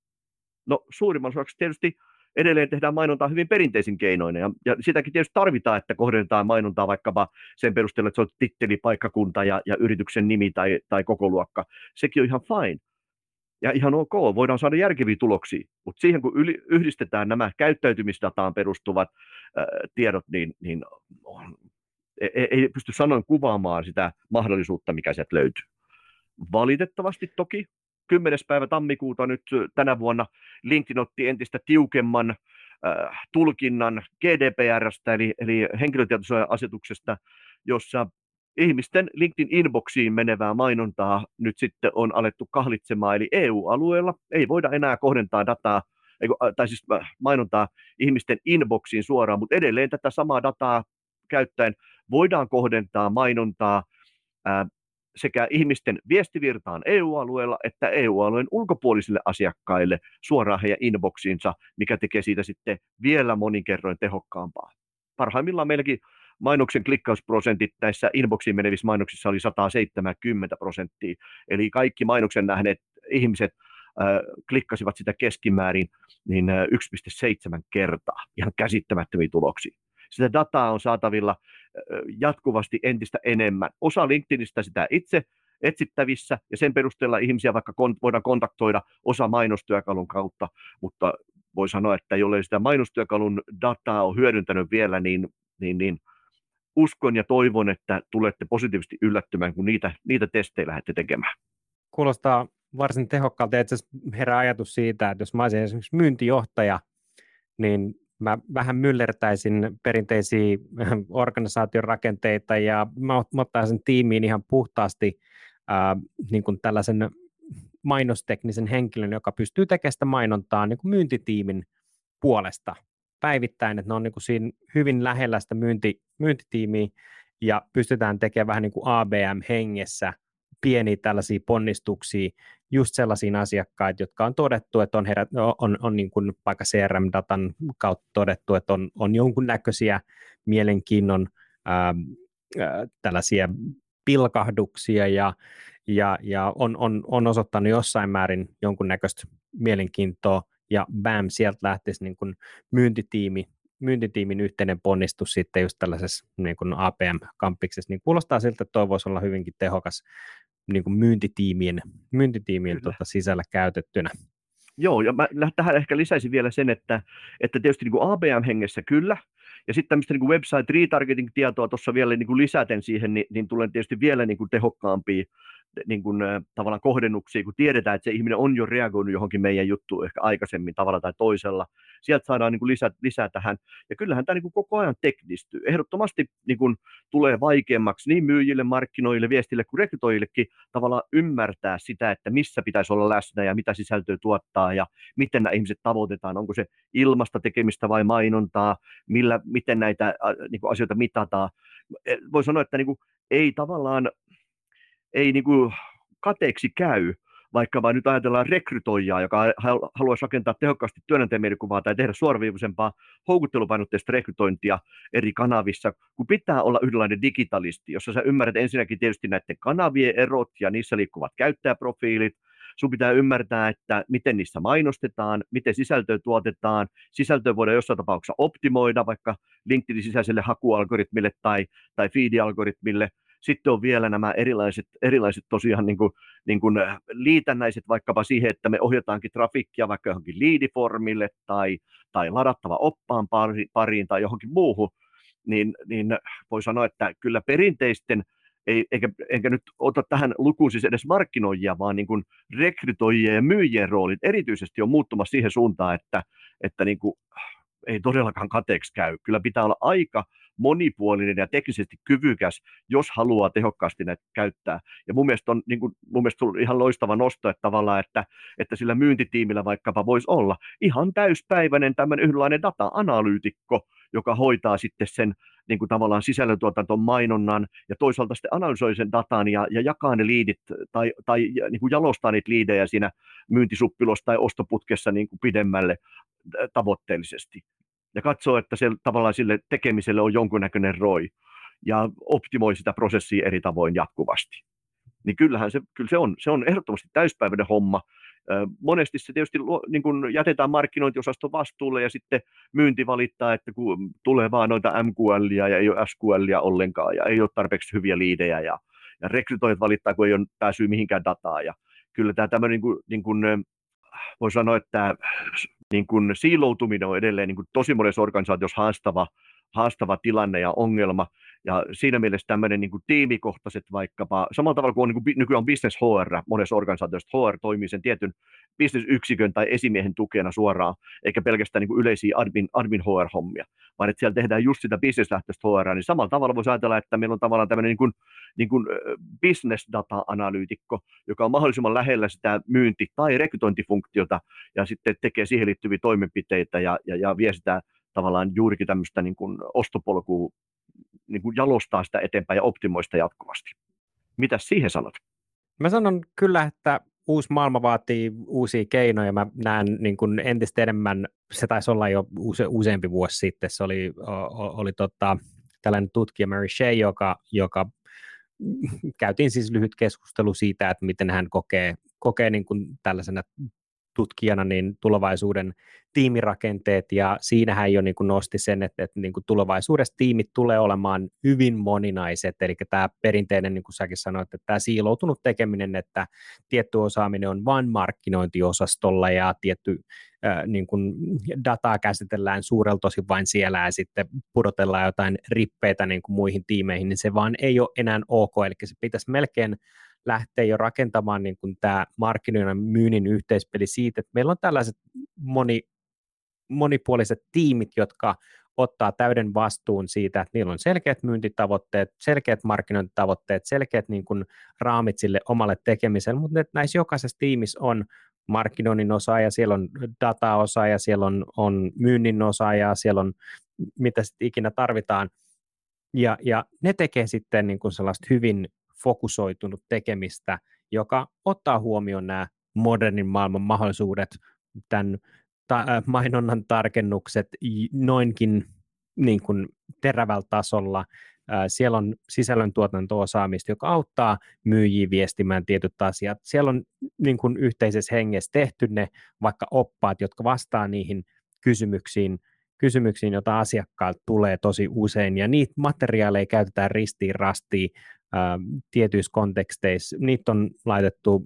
No suurimman osaksi tietysti edelleen tehdään mainontaa hyvin perinteisin keinoin, ja, ja sitäkin tietysti tarvitaan, että kohdennetaan mainontaa vaikkapa sen perusteella, että se on titteli, paikkakunta ja, ja yrityksen nimi tai, tai koko luokka. Sekin on ihan fine ja ihan ok, voidaan saada järkeviä tuloksia, mutta siihen kun yli, yhdistetään nämä käyttäytymisdataan perustuvat ää, tiedot, niin, niin on, ei, e, ei pysty sanoin kuvaamaan sitä mahdollisuutta, mikä sieltä löytyy. Valitettavasti toki 10. päivä tammikuuta nyt tänä vuonna LinkedIn otti entistä tiukemman äh, tulkinnan GDPRstä, eli, eli henkilötietosuoja-asetuksesta, jossa ihmisten LinkedIn inboxiin menevää mainontaa nyt sitten on alettu kahlitsemaan, eli EU-alueella ei voida enää kohdentaa dataa, tai siis äh, mainontaa ihmisten inboxiin suoraan, mutta edelleen tätä samaa dataa käyttäen voidaan kohdentaa mainontaa ää, sekä ihmisten viestivirtaan EU-alueella että EU-alueen ulkopuolisille asiakkaille suoraan heidän inboxiinsa, mikä tekee siitä sitten vielä moninkerroin tehokkaampaa. Parhaimmillaan meilläkin mainoksen klikkausprosentit näissä inboxiin menevissä mainoksissa oli 170 prosenttia, eli kaikki mainoksen nähneet ihmiset klikkasivat sitä keskimäärin niin äh, 1,7 kertaa, ihan käsittämättömiä tuloksia. sitä dataa on saatavilla jatkuvasti entistä enemmän. Osa LinkedInistä sitä itse etsittävissä ja sen perusteella ihmisiä vaikka kon, voidaan kontaktoida osa mainostyökalun kautta, mutta voi sanoa, että jollei sitä mainostyökalun dataa on hyödyntänyt vielä, niin, niin, niin uskon ja toivon, että tulette positiivisesti yllättymään, kun niitä, niitä testejä lähdette tekemään. Kuulostaa varsin tehokkaalta. Itse asiassa herää ajatus siitä, että jos mä olisin esimerkiksi myyntijohtaja, niin mä vähän myllertäisin perinteisiä organisaation rakenteita ja mä ottaisin tiimiin ihan puhtaasti ää, niin kuin tällaisen mainosteknisen henkilön, joka pystyy tekemään sitä mainontaa niin kuin myyntitiimin puolesta päivittäin, että ne on niin kuin siinä hyvin lähellä sitä myynti, myyntitiimiä ja pystytään tekemään vähän niin kuin ABM-hengessä pieniä tällaisia ponnistuksia just sellaisiin asiakkaita, jotka on todettu, että on, herät, on, on niin kuin vaikka CRM-datan kautta todettu, että on, on jonkunnäköisiä mielenkiinnon ää, ää, tällaisia pilkahduksia ja, ja, ja on, on, on osoittanut jossain määrin jonkunnäköistä mielenkiintoa ja bam, sieltä lähtisi niin kuin myyntitiimi, myyntitiimin yhteinen ponnistus sitten just tällaisessa niin kuin APM-kampiksessa, niin kuulostaa siltä, että toi voisi olla hyvinkin tehokas niin kuin myyntitiimien, myyntitiimien tota, sisällä käytettynä. Joo, ja mä tähän ehkä lisäisin vielä sen, että, että tietysti niin kuin ABM-hengessä kyllä, ja sitten tämmöistä niin kuin website retargeting-tietoa tuossa vielä niin kuin lisäten siihen, niin, niin tulee tietysti vielä niin kuin tehokkaampia niin kuin, tavallaan kohdennuksia, kun tiedetään, että se ihminen on jo reagoinut johonkin meidän juttuun ehkä aikaisemmin tavalla tai toisella. Sieltä saadaan niin kuin lisää, lisää tähän. Ja kyllähän tämä niin kuin koko ajan teknistyy. Ehdottomasti niin kuin, tulee vaikeammaksi niin myyjille, markkinoille, viestille kuin rekrytoijillekin tavallaan ymmärtää sitä, että missä pitäisi olla läsnä ja mitä sisältöä tuottaa ja miten nämä ihmiset tavoitetaan. Onko se ilmasta tekemistä vai mainontaa, millä, miten näitä niin kuin asioita mitataan. Voi sanoa, että niin kuin, ei tavallaan ei niin kuin kateeksi käy, vaikka vain nyt ajatellaan rekrytoijaa, joka haluaisi rakentaa tehokkaasti työnantajamielikuvaa tai tehdä suoraviivaisempaa houkuttelupainotteista rekrytointia eri kanavissa, kun pitää olla yhdenlainen digitalisti, jossa sä ymmärrät ensinnäkin tietysti näiden kanavien erot ja niissä liikkuvat käyttäjäprofiilit, sun pitää ymmärtää, että miten niissä mainostetaan, miten sisältöä tuotetaan, sisältöä voidaan jossain tapauksessa optimoida vaikka LinkedInin sisäiselle hakualgoritmille tai, tai feed-algoritmille, sitten on vielä nämä erilaiset, erilaiset tosiaan niin kuin, niin kuin äh, liitännäiset vaikkapa siihen, että me ohjataankin trafikkia vaikka johonkin liidiformille tai, tai ladattava oppaan pariin tai johonkin muuhun, niin, niin voi sanoa, että kyllä perinteisten ei, eikä, enkä nyt ota tähän lukuun siis edes markkinoijia, vaan niin kuin rekrytoijien ja myyjien roolit erityisesti on muuttumassa siihen suuntaan, että, että niin kuin, ei todellakaan kateeksi käy. Kyllä pitää olla aika monipuolinen ja teknisesti kyvykäs, jos haluaa tehokkaasti näitä käyttää. Ja mun mielestä on niin kuin, mun mielestä on ihan loistava nosto, että tavallaan, että, että sillä myyntitiimillä vaikkapa voisi olla ihan täyspäiväinen tämmöinen yhdenlainen data-analyytikko, joka hoitaa sitten sen niin kuin tavallaan sisällöntuotanton mainonnan ja toisaalta sitten analysoi sen datan ja, ja jakaa ne liidit tai, tai niin kuin jalostaa niitä liidejä siinä myyntisuppilossa tai ostoputkessa niin kuin pidemmälle tavoitteellisesti ja katsoo, että se, tavallaan sille tekemiselle on jonkunnäköinen roi ja optimoi sitä prosessia eri tavoin jatkuvasti. Niin kyllähän se, kyllä se, on, se on ehdottomasti täyspäiväinen homma. Monesti se tietysti niin kun jätetään markkinointiosaston vastuulle ja sitten myynti valittaa, että kun tulee vaan noita MQL ja ei ole SQL ollenkaan ja ei ole tarpeeksi hyviä liidejä ja, ja rekrytoijat valittaa, kun ei ole päässyt mihinkään dataa. Ja kyllä tämä tämmöinen niin kuin, niin kuin, voi sanoa, että niin kuin siiloutuminen on edelleen niin kuin tosi monessa organisaatiossa haastava, haastava tilanne ja ongelma. Ja siinä mielessä tämmöinen niin kuin tiimikohtaiset vaikkapa, samalla tavalla kuin on niin kuin nykyään on business HR monessa organisaatiossa, HR toimii sen tietyn bisnesyksikön tai esimiehen tukena suoraan, eikä pelkästään niin kuin yleisiä admin, admin HR-hommia, vaan että siellä tehdään just sitä bisneslähtöistä HR, niin samalla tavalla voisi ajatella, että meillä on tavallaan tämmöinen niin kuin, niin kuin business data-analyytikko, joka on mahdollisimman lähellä sitä myynti- tai rekrytointifunktiota ja sitten tekee siihen liittyviä toimenpiteitä ja, ja, ja vie sitä tavallaan juurikin tämmöistä niin kuin ostopolkua niin kuin jalostaa sitä eteenpäin ja optimoista jatkuvasti. Mitä siihen sanot? Mä sanon kyllä, että uusi maailma vaatii uusia keinoja. Mä näen niin kuin entistä enemmän, se taisi olla jo use, useampi vuosi sitten, se oli, oli, tota, tällainen tutkija Mary Shea, joka, joka käytiin siis lyhyt keskustelu siitä, että miten hän kokee, kokee niin kuin tällaisena tutkijana niin tulevaisuuden tiimirakenteet, ja siinähän jo niin kuin nosti sen, että, että niin kuin tulevaisuudessa tiimit tulee olemaan hyvin moninaiset, eli tämä perinteinen, niin kuin säkin sanoit, että tämä siiloutunut tekeminen, että tietty osaaminen on vain markkinointiosastolla, ja tietty äh, niin kuin dataa käsitellään suurella tosi vain siellä, ja sitten pudotellaan jotain rippeitä niin kuin muihin tiimeihin, niin se vaan ei ole enää ok, eli se pitäisi melkein lähteä jo rakentamaan niin kuin tämä markkinoinnin myynnin yhteispeli siitä, että meillä on tällaiset moni, monipuoliset tiimit, jotka ottaa täyden vastuun siitä, että niillä on selkeät myyntitavoitteet, selkeät markkinointitavoitteet, selkeät niin kuin raamit sille omalle tekemiselle, mutta että näissä jokaisessa tiimissä on markkinoinnin osaaja, siellä on dataosaaja, siellä on, on myynnin osaaja, siellä on mitä sitten ikinä tarvitaan, ja, ja ne tekee sitten niin kuin sellaista hyvin fokusoitunut tekemistä, joka ottaa huomioon nämä modernin maailman mahdollisuudet, tämän ta- äh, mainonnan tarkennukset noinkin niin kuin terävällä tasolla. Äh, siellä on sisällöntuotanto-osaamista, joka auttaa myyjiä viestimään tietyt asiat. Siellä on niin kuin yhteisessä hengessä tehty ne vaikka oppaat, jotka vastaa niihin kysymyksiin, kysymyksiin, joita asiakkailta tulee tosi usein, ja niitä materiaaleja käytetään ristiin rastiin tietyissä konteksteissa. Niitä on laitettu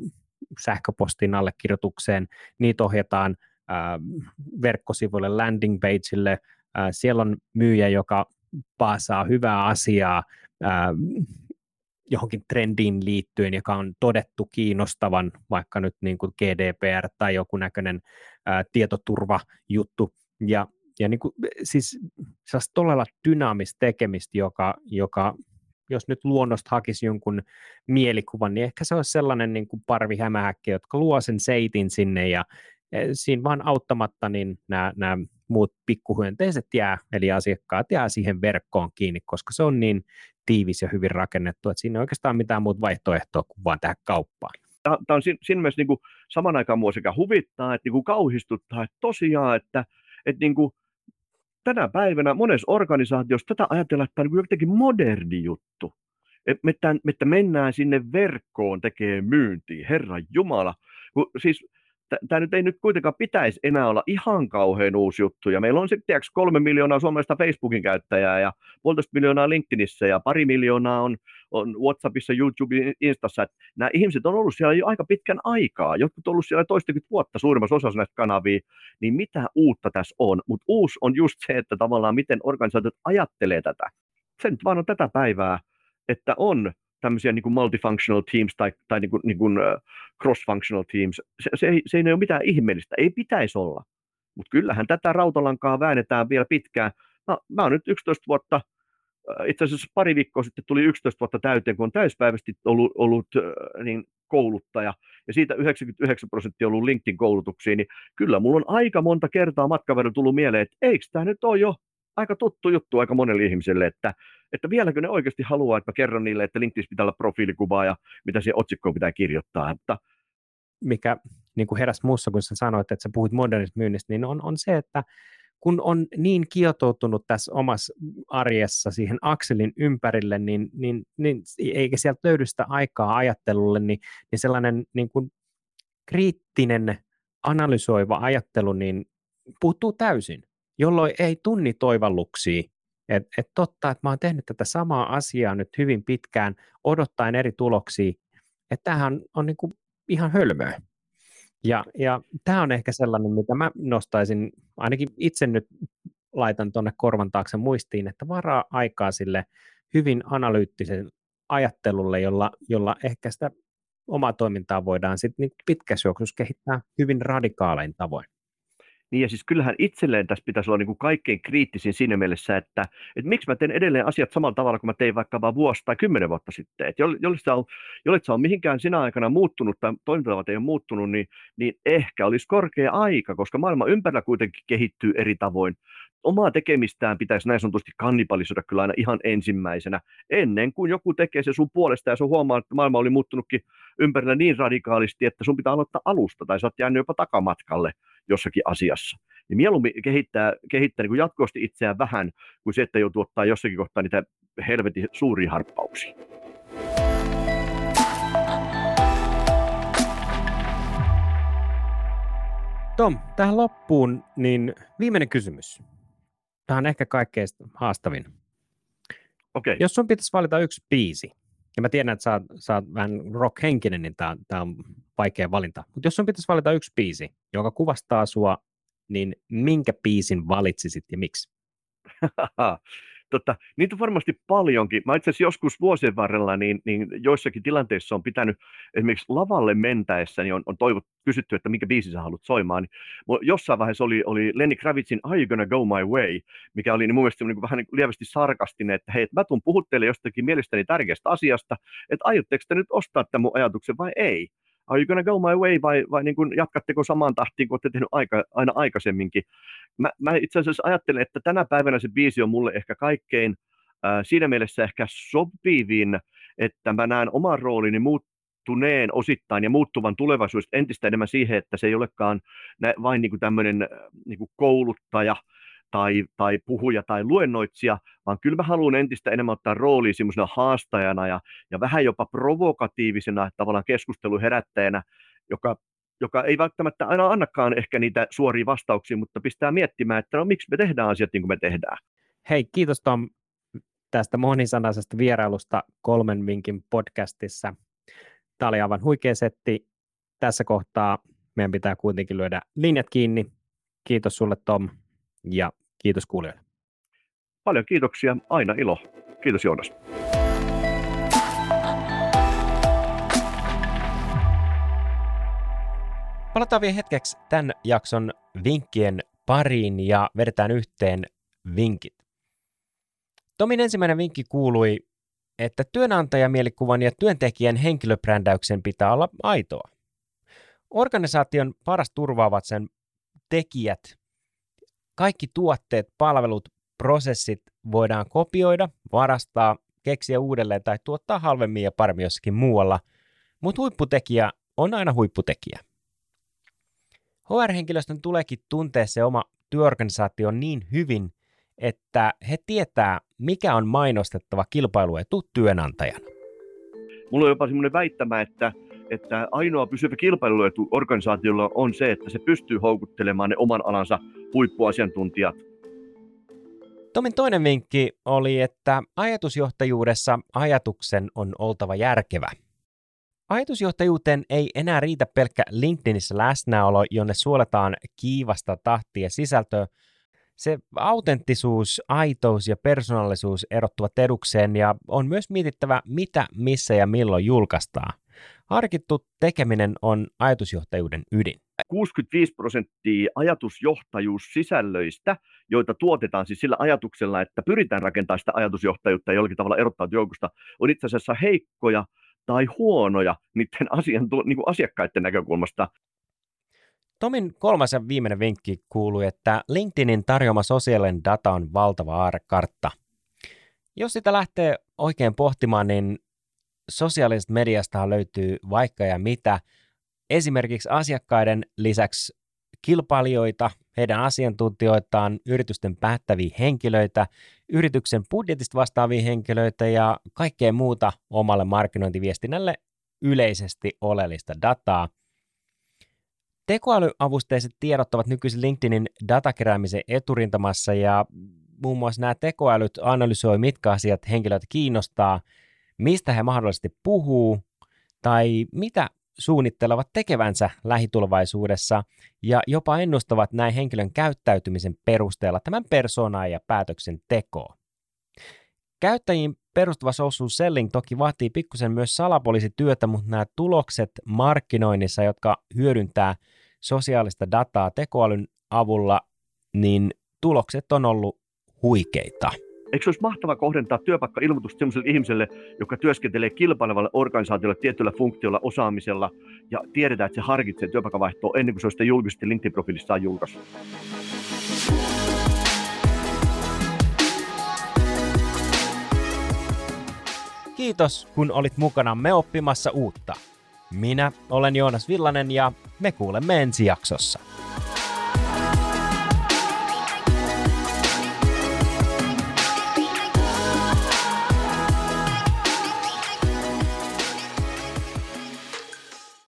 sähköpostin allekirjoitukseen, niitä ohjataan verkkosivuille, landing pageille. Siellä on myyjä, joka paasaa hyvää asiaa johonkin trendiin liittyen, joka on todettu kiinnostavan, vaikka nyt niin kuin GDPR tai joku näköinen ää, tietoturvajuttu. Ja, ja niin kuin, siis todella dynaamista tekemistä, joka, joka jos nyt luonnosta hakisi jonkun mielikuvan, niin ehkä se olisi sellainen niin kuin parvi hämähäkki, jotka luo sen seitin sinne ja siinä vaan auttamatta niin nämä, nämä muut pikkuhyönteiset jää, eli asiakkaat jää siihen verkkoon kiinni, koska se on niin tiivis ja hyvin rakennettu, että siinä ei oikeastaan mitään muuta vaihtoehtoa kuin vaan tähän kauppaan. Tämä on siinä mielessä niin kuin saman aikaan mua sekä huvittaa että niin kuin kauhistuttaa, että tosiaan, että, että niin kuin tänä päivänä monessa organisaatiossa tätä ajatellaan, että tämä on jotenkin moderni juttu. Että, että mennään sinne verkkoon tekee myyntiä, Herra Jumala. Siis tämä nyt ei nyt kuitenkaan pitäisi enää olla ihan kauhean uusi juttu. Ja meillä on sitten kolme miljoonaa suomalaista Facebookin käyttäjää ja puolitoista miljoonaa LinkedInissä ja pari miljoonaa on, on WhatsAppissa, YouTube, Instassa. Että nämä ihmiset on ollut siellä jo aika pitkän aikaa. Jotkut on ollut siellä toistakymmentä vuotta suurimmassa osassa näistä kanavia. Niin mitä uutta tässä on? Mutta uusi on just se, että tavallaan miten organisaatiot ajattelee tätä. Se nyt vaan on tätä päivää, että on tämmöisiä niin kuin multifunctional teams tai, tai niin kuin, niin kuin, uh, cross-functional teams, se, se, ei, se ei ole mitään ihmeellistä, ei pitäisi olla. Mutta kyllähän tätä rautalankaa väännetään vielä pitkään. No, mä oon nyt 11 vuotta, itse asiassa pari viikkoa sitten tuli 11 vuotta täyteen, kun on täyspäiväisesti ollut, ollut niin kouluttaja, ja siitä 99 prosenttia ollut LinkedIn-koulutuksiin, niin kyllä mulla on aika monta kertaa matkan tullut mieleen, että eikö tämä nyt ole jo aika tuttu juttu aika monelle ihmiselle, että, että vieläkö ne oikeasti haluaa, että mä kerron niille, että LinkedIn pitää olla profiilikuvaa ja mitä siihen otsikkoon pitää kirjoittaa. Mutta... Mikä niin kuin heräsi muussa, kun sä sanoit, että sä puhuit modernista myynnistä, niin on, on se, että kun on niin kietoutunut tässä omassa arjessa siihen akselin ympärille, niin, niin, niin eikä sieltä löydy sitä aikaa ajattelulle, niin, niin sellainen niin kuin kriittinen analysoiva ajattelu niin puuttuu täysin jolloin ei tunni toivalluksia. Että et totta, että mä oon tehnyt tätä samaa asiaa nyt hyvin pitkään, odottaen eri tuloksia, että tämähän on, on niin kuin ihan hölmöä. Ja, ja tämä on ehkä sellainen, mitä mä nostaisin, ainakin itse nyt laitan tuonne korvan taakse muistiin, että varaa aikaa sille hyvin analyyttisen ajattelulle, jolla, jolla ehkä sitä omaa toimintaa voidaan sitten niin pitkässä juoksussa kehittää hyvin radikaalein tavoin. Niin ja siis kyllähän itselleen tässä pitäisi olla niin kuin kaikkein kriittisin siinä mielessä, että, että miksi mä teen edelleen asiat samalla tavalla kuin mä tein vaikka vain vuosi tai kymmenen vuotta sitten. Että jolle sä on, jolle sä on mihinkään sinä aikana muuttunut tai toimintatavat ei ole muuttunut, niin, niin ehkä olisi korkea aika, koska maailma ympärillä kuitenkin kehittyy eri tavoin. Omaa tekemistään pitäisi näin sanotusti kannibalisoida kyllä aina ihan ensimmäisenä, ennen kuin joku tekee se sun puolesta ja sun huomaa, että maailma oli muuttunutkin ympärillä niin radikaalisti, että sun pitää aloittaa alusta tai sä oot jäänyt jopa takamatkalle jossakin asiassa. Niin mieluummin kehittää, kehittää niin kuin jatkuvasti itseään vähän kuin se, että joutuu ottaa jossakin kohtaa niitä helvetin suuria harppauksia. Tom, tähän loppuun, niin viimeinen kysymys. Tämä on ehkä kaikkein haastavin. Okay. Jos sun pitäisi valita yksi biisi, ja mä tiedän, että sä, sä oot vähän rock-henkinen, niin tämä, tämä on vaikea valinta. Mutta jos sun pitäisi valita yksi biisi, joka kuvastaa sua, niin minkä biisin valitsisit ja miksi? Tota, niitä on varmasti paljonkin. Mä itse asiassa joskus vuosien varrella niin, niin joissakin tilanteissa on pitänyt esimerkiksi lavalle mentäessä, niin on, on toivot, kysytty, että minkä biisi sä haluat soimaan. Niin jossain vaiheessa oli, oli Lenny Kravitzin Are You Gonna Go My Way, mikä oli niin mun mielestä niin vähän niin lievästi sarkastinen, että hei, mä tuun puhuttelemaan jostakin mielestäni tärkeästä asiasta, että aiotteko te nyt ostaa tämän mun ajatuksen vai ei? Are you gonna go my way vai, vai niin kuin jatkatteko samaan tahtiin kuin olette tehnyt aika, aina aikaisemminkin? Mä, mä itse asiassa ajattelen, että tänä päivänä se biisi on mulle ehkä kaikkein äh, siinä mielessä ehkä sopivin, että mä näen oman roolini muuttuneen osittain ja muuttuvan tulevaisuudesta entistä enemmän siihen, että se ei olekaan vain niin kuin tämmöinen niin kuin kouluttaja, tai, tai puhuja tai luennoitsija, vaan kyllä mä haluan entistä enemmän ottaa roolia semmoisena haastajana ja, ja vähän jopa provokatiivisena tavallaan keskusteluherättäjänä, joka, joka ei välttämättä aina annakaan ehkä niitä suoria vastauksia, mutta pistää miettimään, että no miksi me tehdään asiat niin kuin me tehdään. Hei, kiitos Tom tästä monisanaisesta vierailusta kolmen vinkin podcastissa. Tämä oli aivan huikea setti. Tässä kohtaa meidän pitää kuitenkin lyödä linjat kiinni. Kiitos sulle Tom ja Kiitos kuulijoille. Paljon kiitoksia, aina ilo. Kiitos Joonas. Palataan vielä hetkeksi tämän jakson vinkkien pariin ja vedetään yhteen vinkit. Tomin ensimmäinen vinkki kuului, että työnantajamielikuvan ja työntekijän henkilöbrändäyksen pitää olla aitoa. Organisaation paras turvaavat sen tekijät kaikki tuotteet, palvelut, prosessit voidaan kopioida, varastaa, keksiä uudelleen tai tuottaa halvemmin ja paremmin jossakin muualla, mutta huipputekijä on aina huipputekijä. HR-henkilöstön tuleekin tuntea se oma työorganisaatio niin hyvin, että he tietää, mikä on mainostettava kilpailuetu työnantajana. Mulla on jopa semmoinen väittämä, että että ainoa pysyvä kilpailuetu organisaatiolla on se, että se pystyy houkuttelemaan ne oman alansa huippuasiantuntijat. Tomin toinen vinkki oli, että ajatusjohtajuudessa ajatuksen on oltava järkevä. Ajatusjohtajuuteen ei enää riitä pelkkä LinkedInissä läsnäolo, jonne suoletaan kiivasta tahtia sisältöä. Se autenttisuus, aitous ja persoonallisuus erottuvat edukseen ja on myös mietittävä, mitä, missä ja milloin julkaistaan. Harkittu tekeminen on ajatusjohtajuuden ydin. 65 prosenttia ajatusjohtajuussisällöistä, joita tuotetaan siis sillä ajatuksella, että pyritään rakentamaan sitä ajatusjohtajuutta ja jollakin tavalla erottaa joukosta, on itse asiassa heikkoja tai huonoja niiden asian, niin kuin asiakkaiden näkökulmasta. Tomin kolmas ja viimeinen vinkki kuuluu, että LinkedInin tarjoama sosiaalinen data on valtava aarekartta. Jos sitä lähtee oikein pohtimaan, niin sosiaalisesta mediasta löytyy vaikka ja mitä. Esimerkiksi asiakkaiden lisäksi kilpailijoita, heidän asiantuntijoitaan, yritysten päättäviä henkilöitä, yrityksen budjetista vastaavia henkilöitä ja kaikkea muuta omalle markkinointiviestinnälle yleisesti oleellista dataa. Tekoälyavusteiset tiedot ovat nykyisin LinkedInin datakeräämisen eturintamassa ja muun muassa nämä tekoälyt analysoi, mitkä asiat henkilöitä kiinnostaa – mistä he mahdollisesti puhuu tai mitä suunnittelevat tekevänsä lähitulevaisuudessa ja jopa ennustavat näin henkilön käyttäytymisen perusteella tämän persoonaa ja päätöksentekoa. Käyttäjiin perustuva social selling toki vaatii pikkusen myös salapoliisityötä, mutta nämä tulokset markkinoinnissa, jotka hyödyntää sosiaalista dataa tekoälyn avulla, niin tulokset on ollut huikeita. Eikö se olisi mahtava kohdentaa työpaikka-ilmoitusta sellaiselle ihmiselle, joka työskentelee kilpailevalle organisaatiolle tietyllä funktiolla, osaamisella, ja tiedetään, että se harkitsee työpaikkavaihtoa ennen kuin se on sitten julkisesti LinkedIn-profiilissaan julkaissut. Kiitos, kun olit mukana me oppimassa uutta. Minä olen Joonas Villanen ja me kuulemme ensi jaksossa.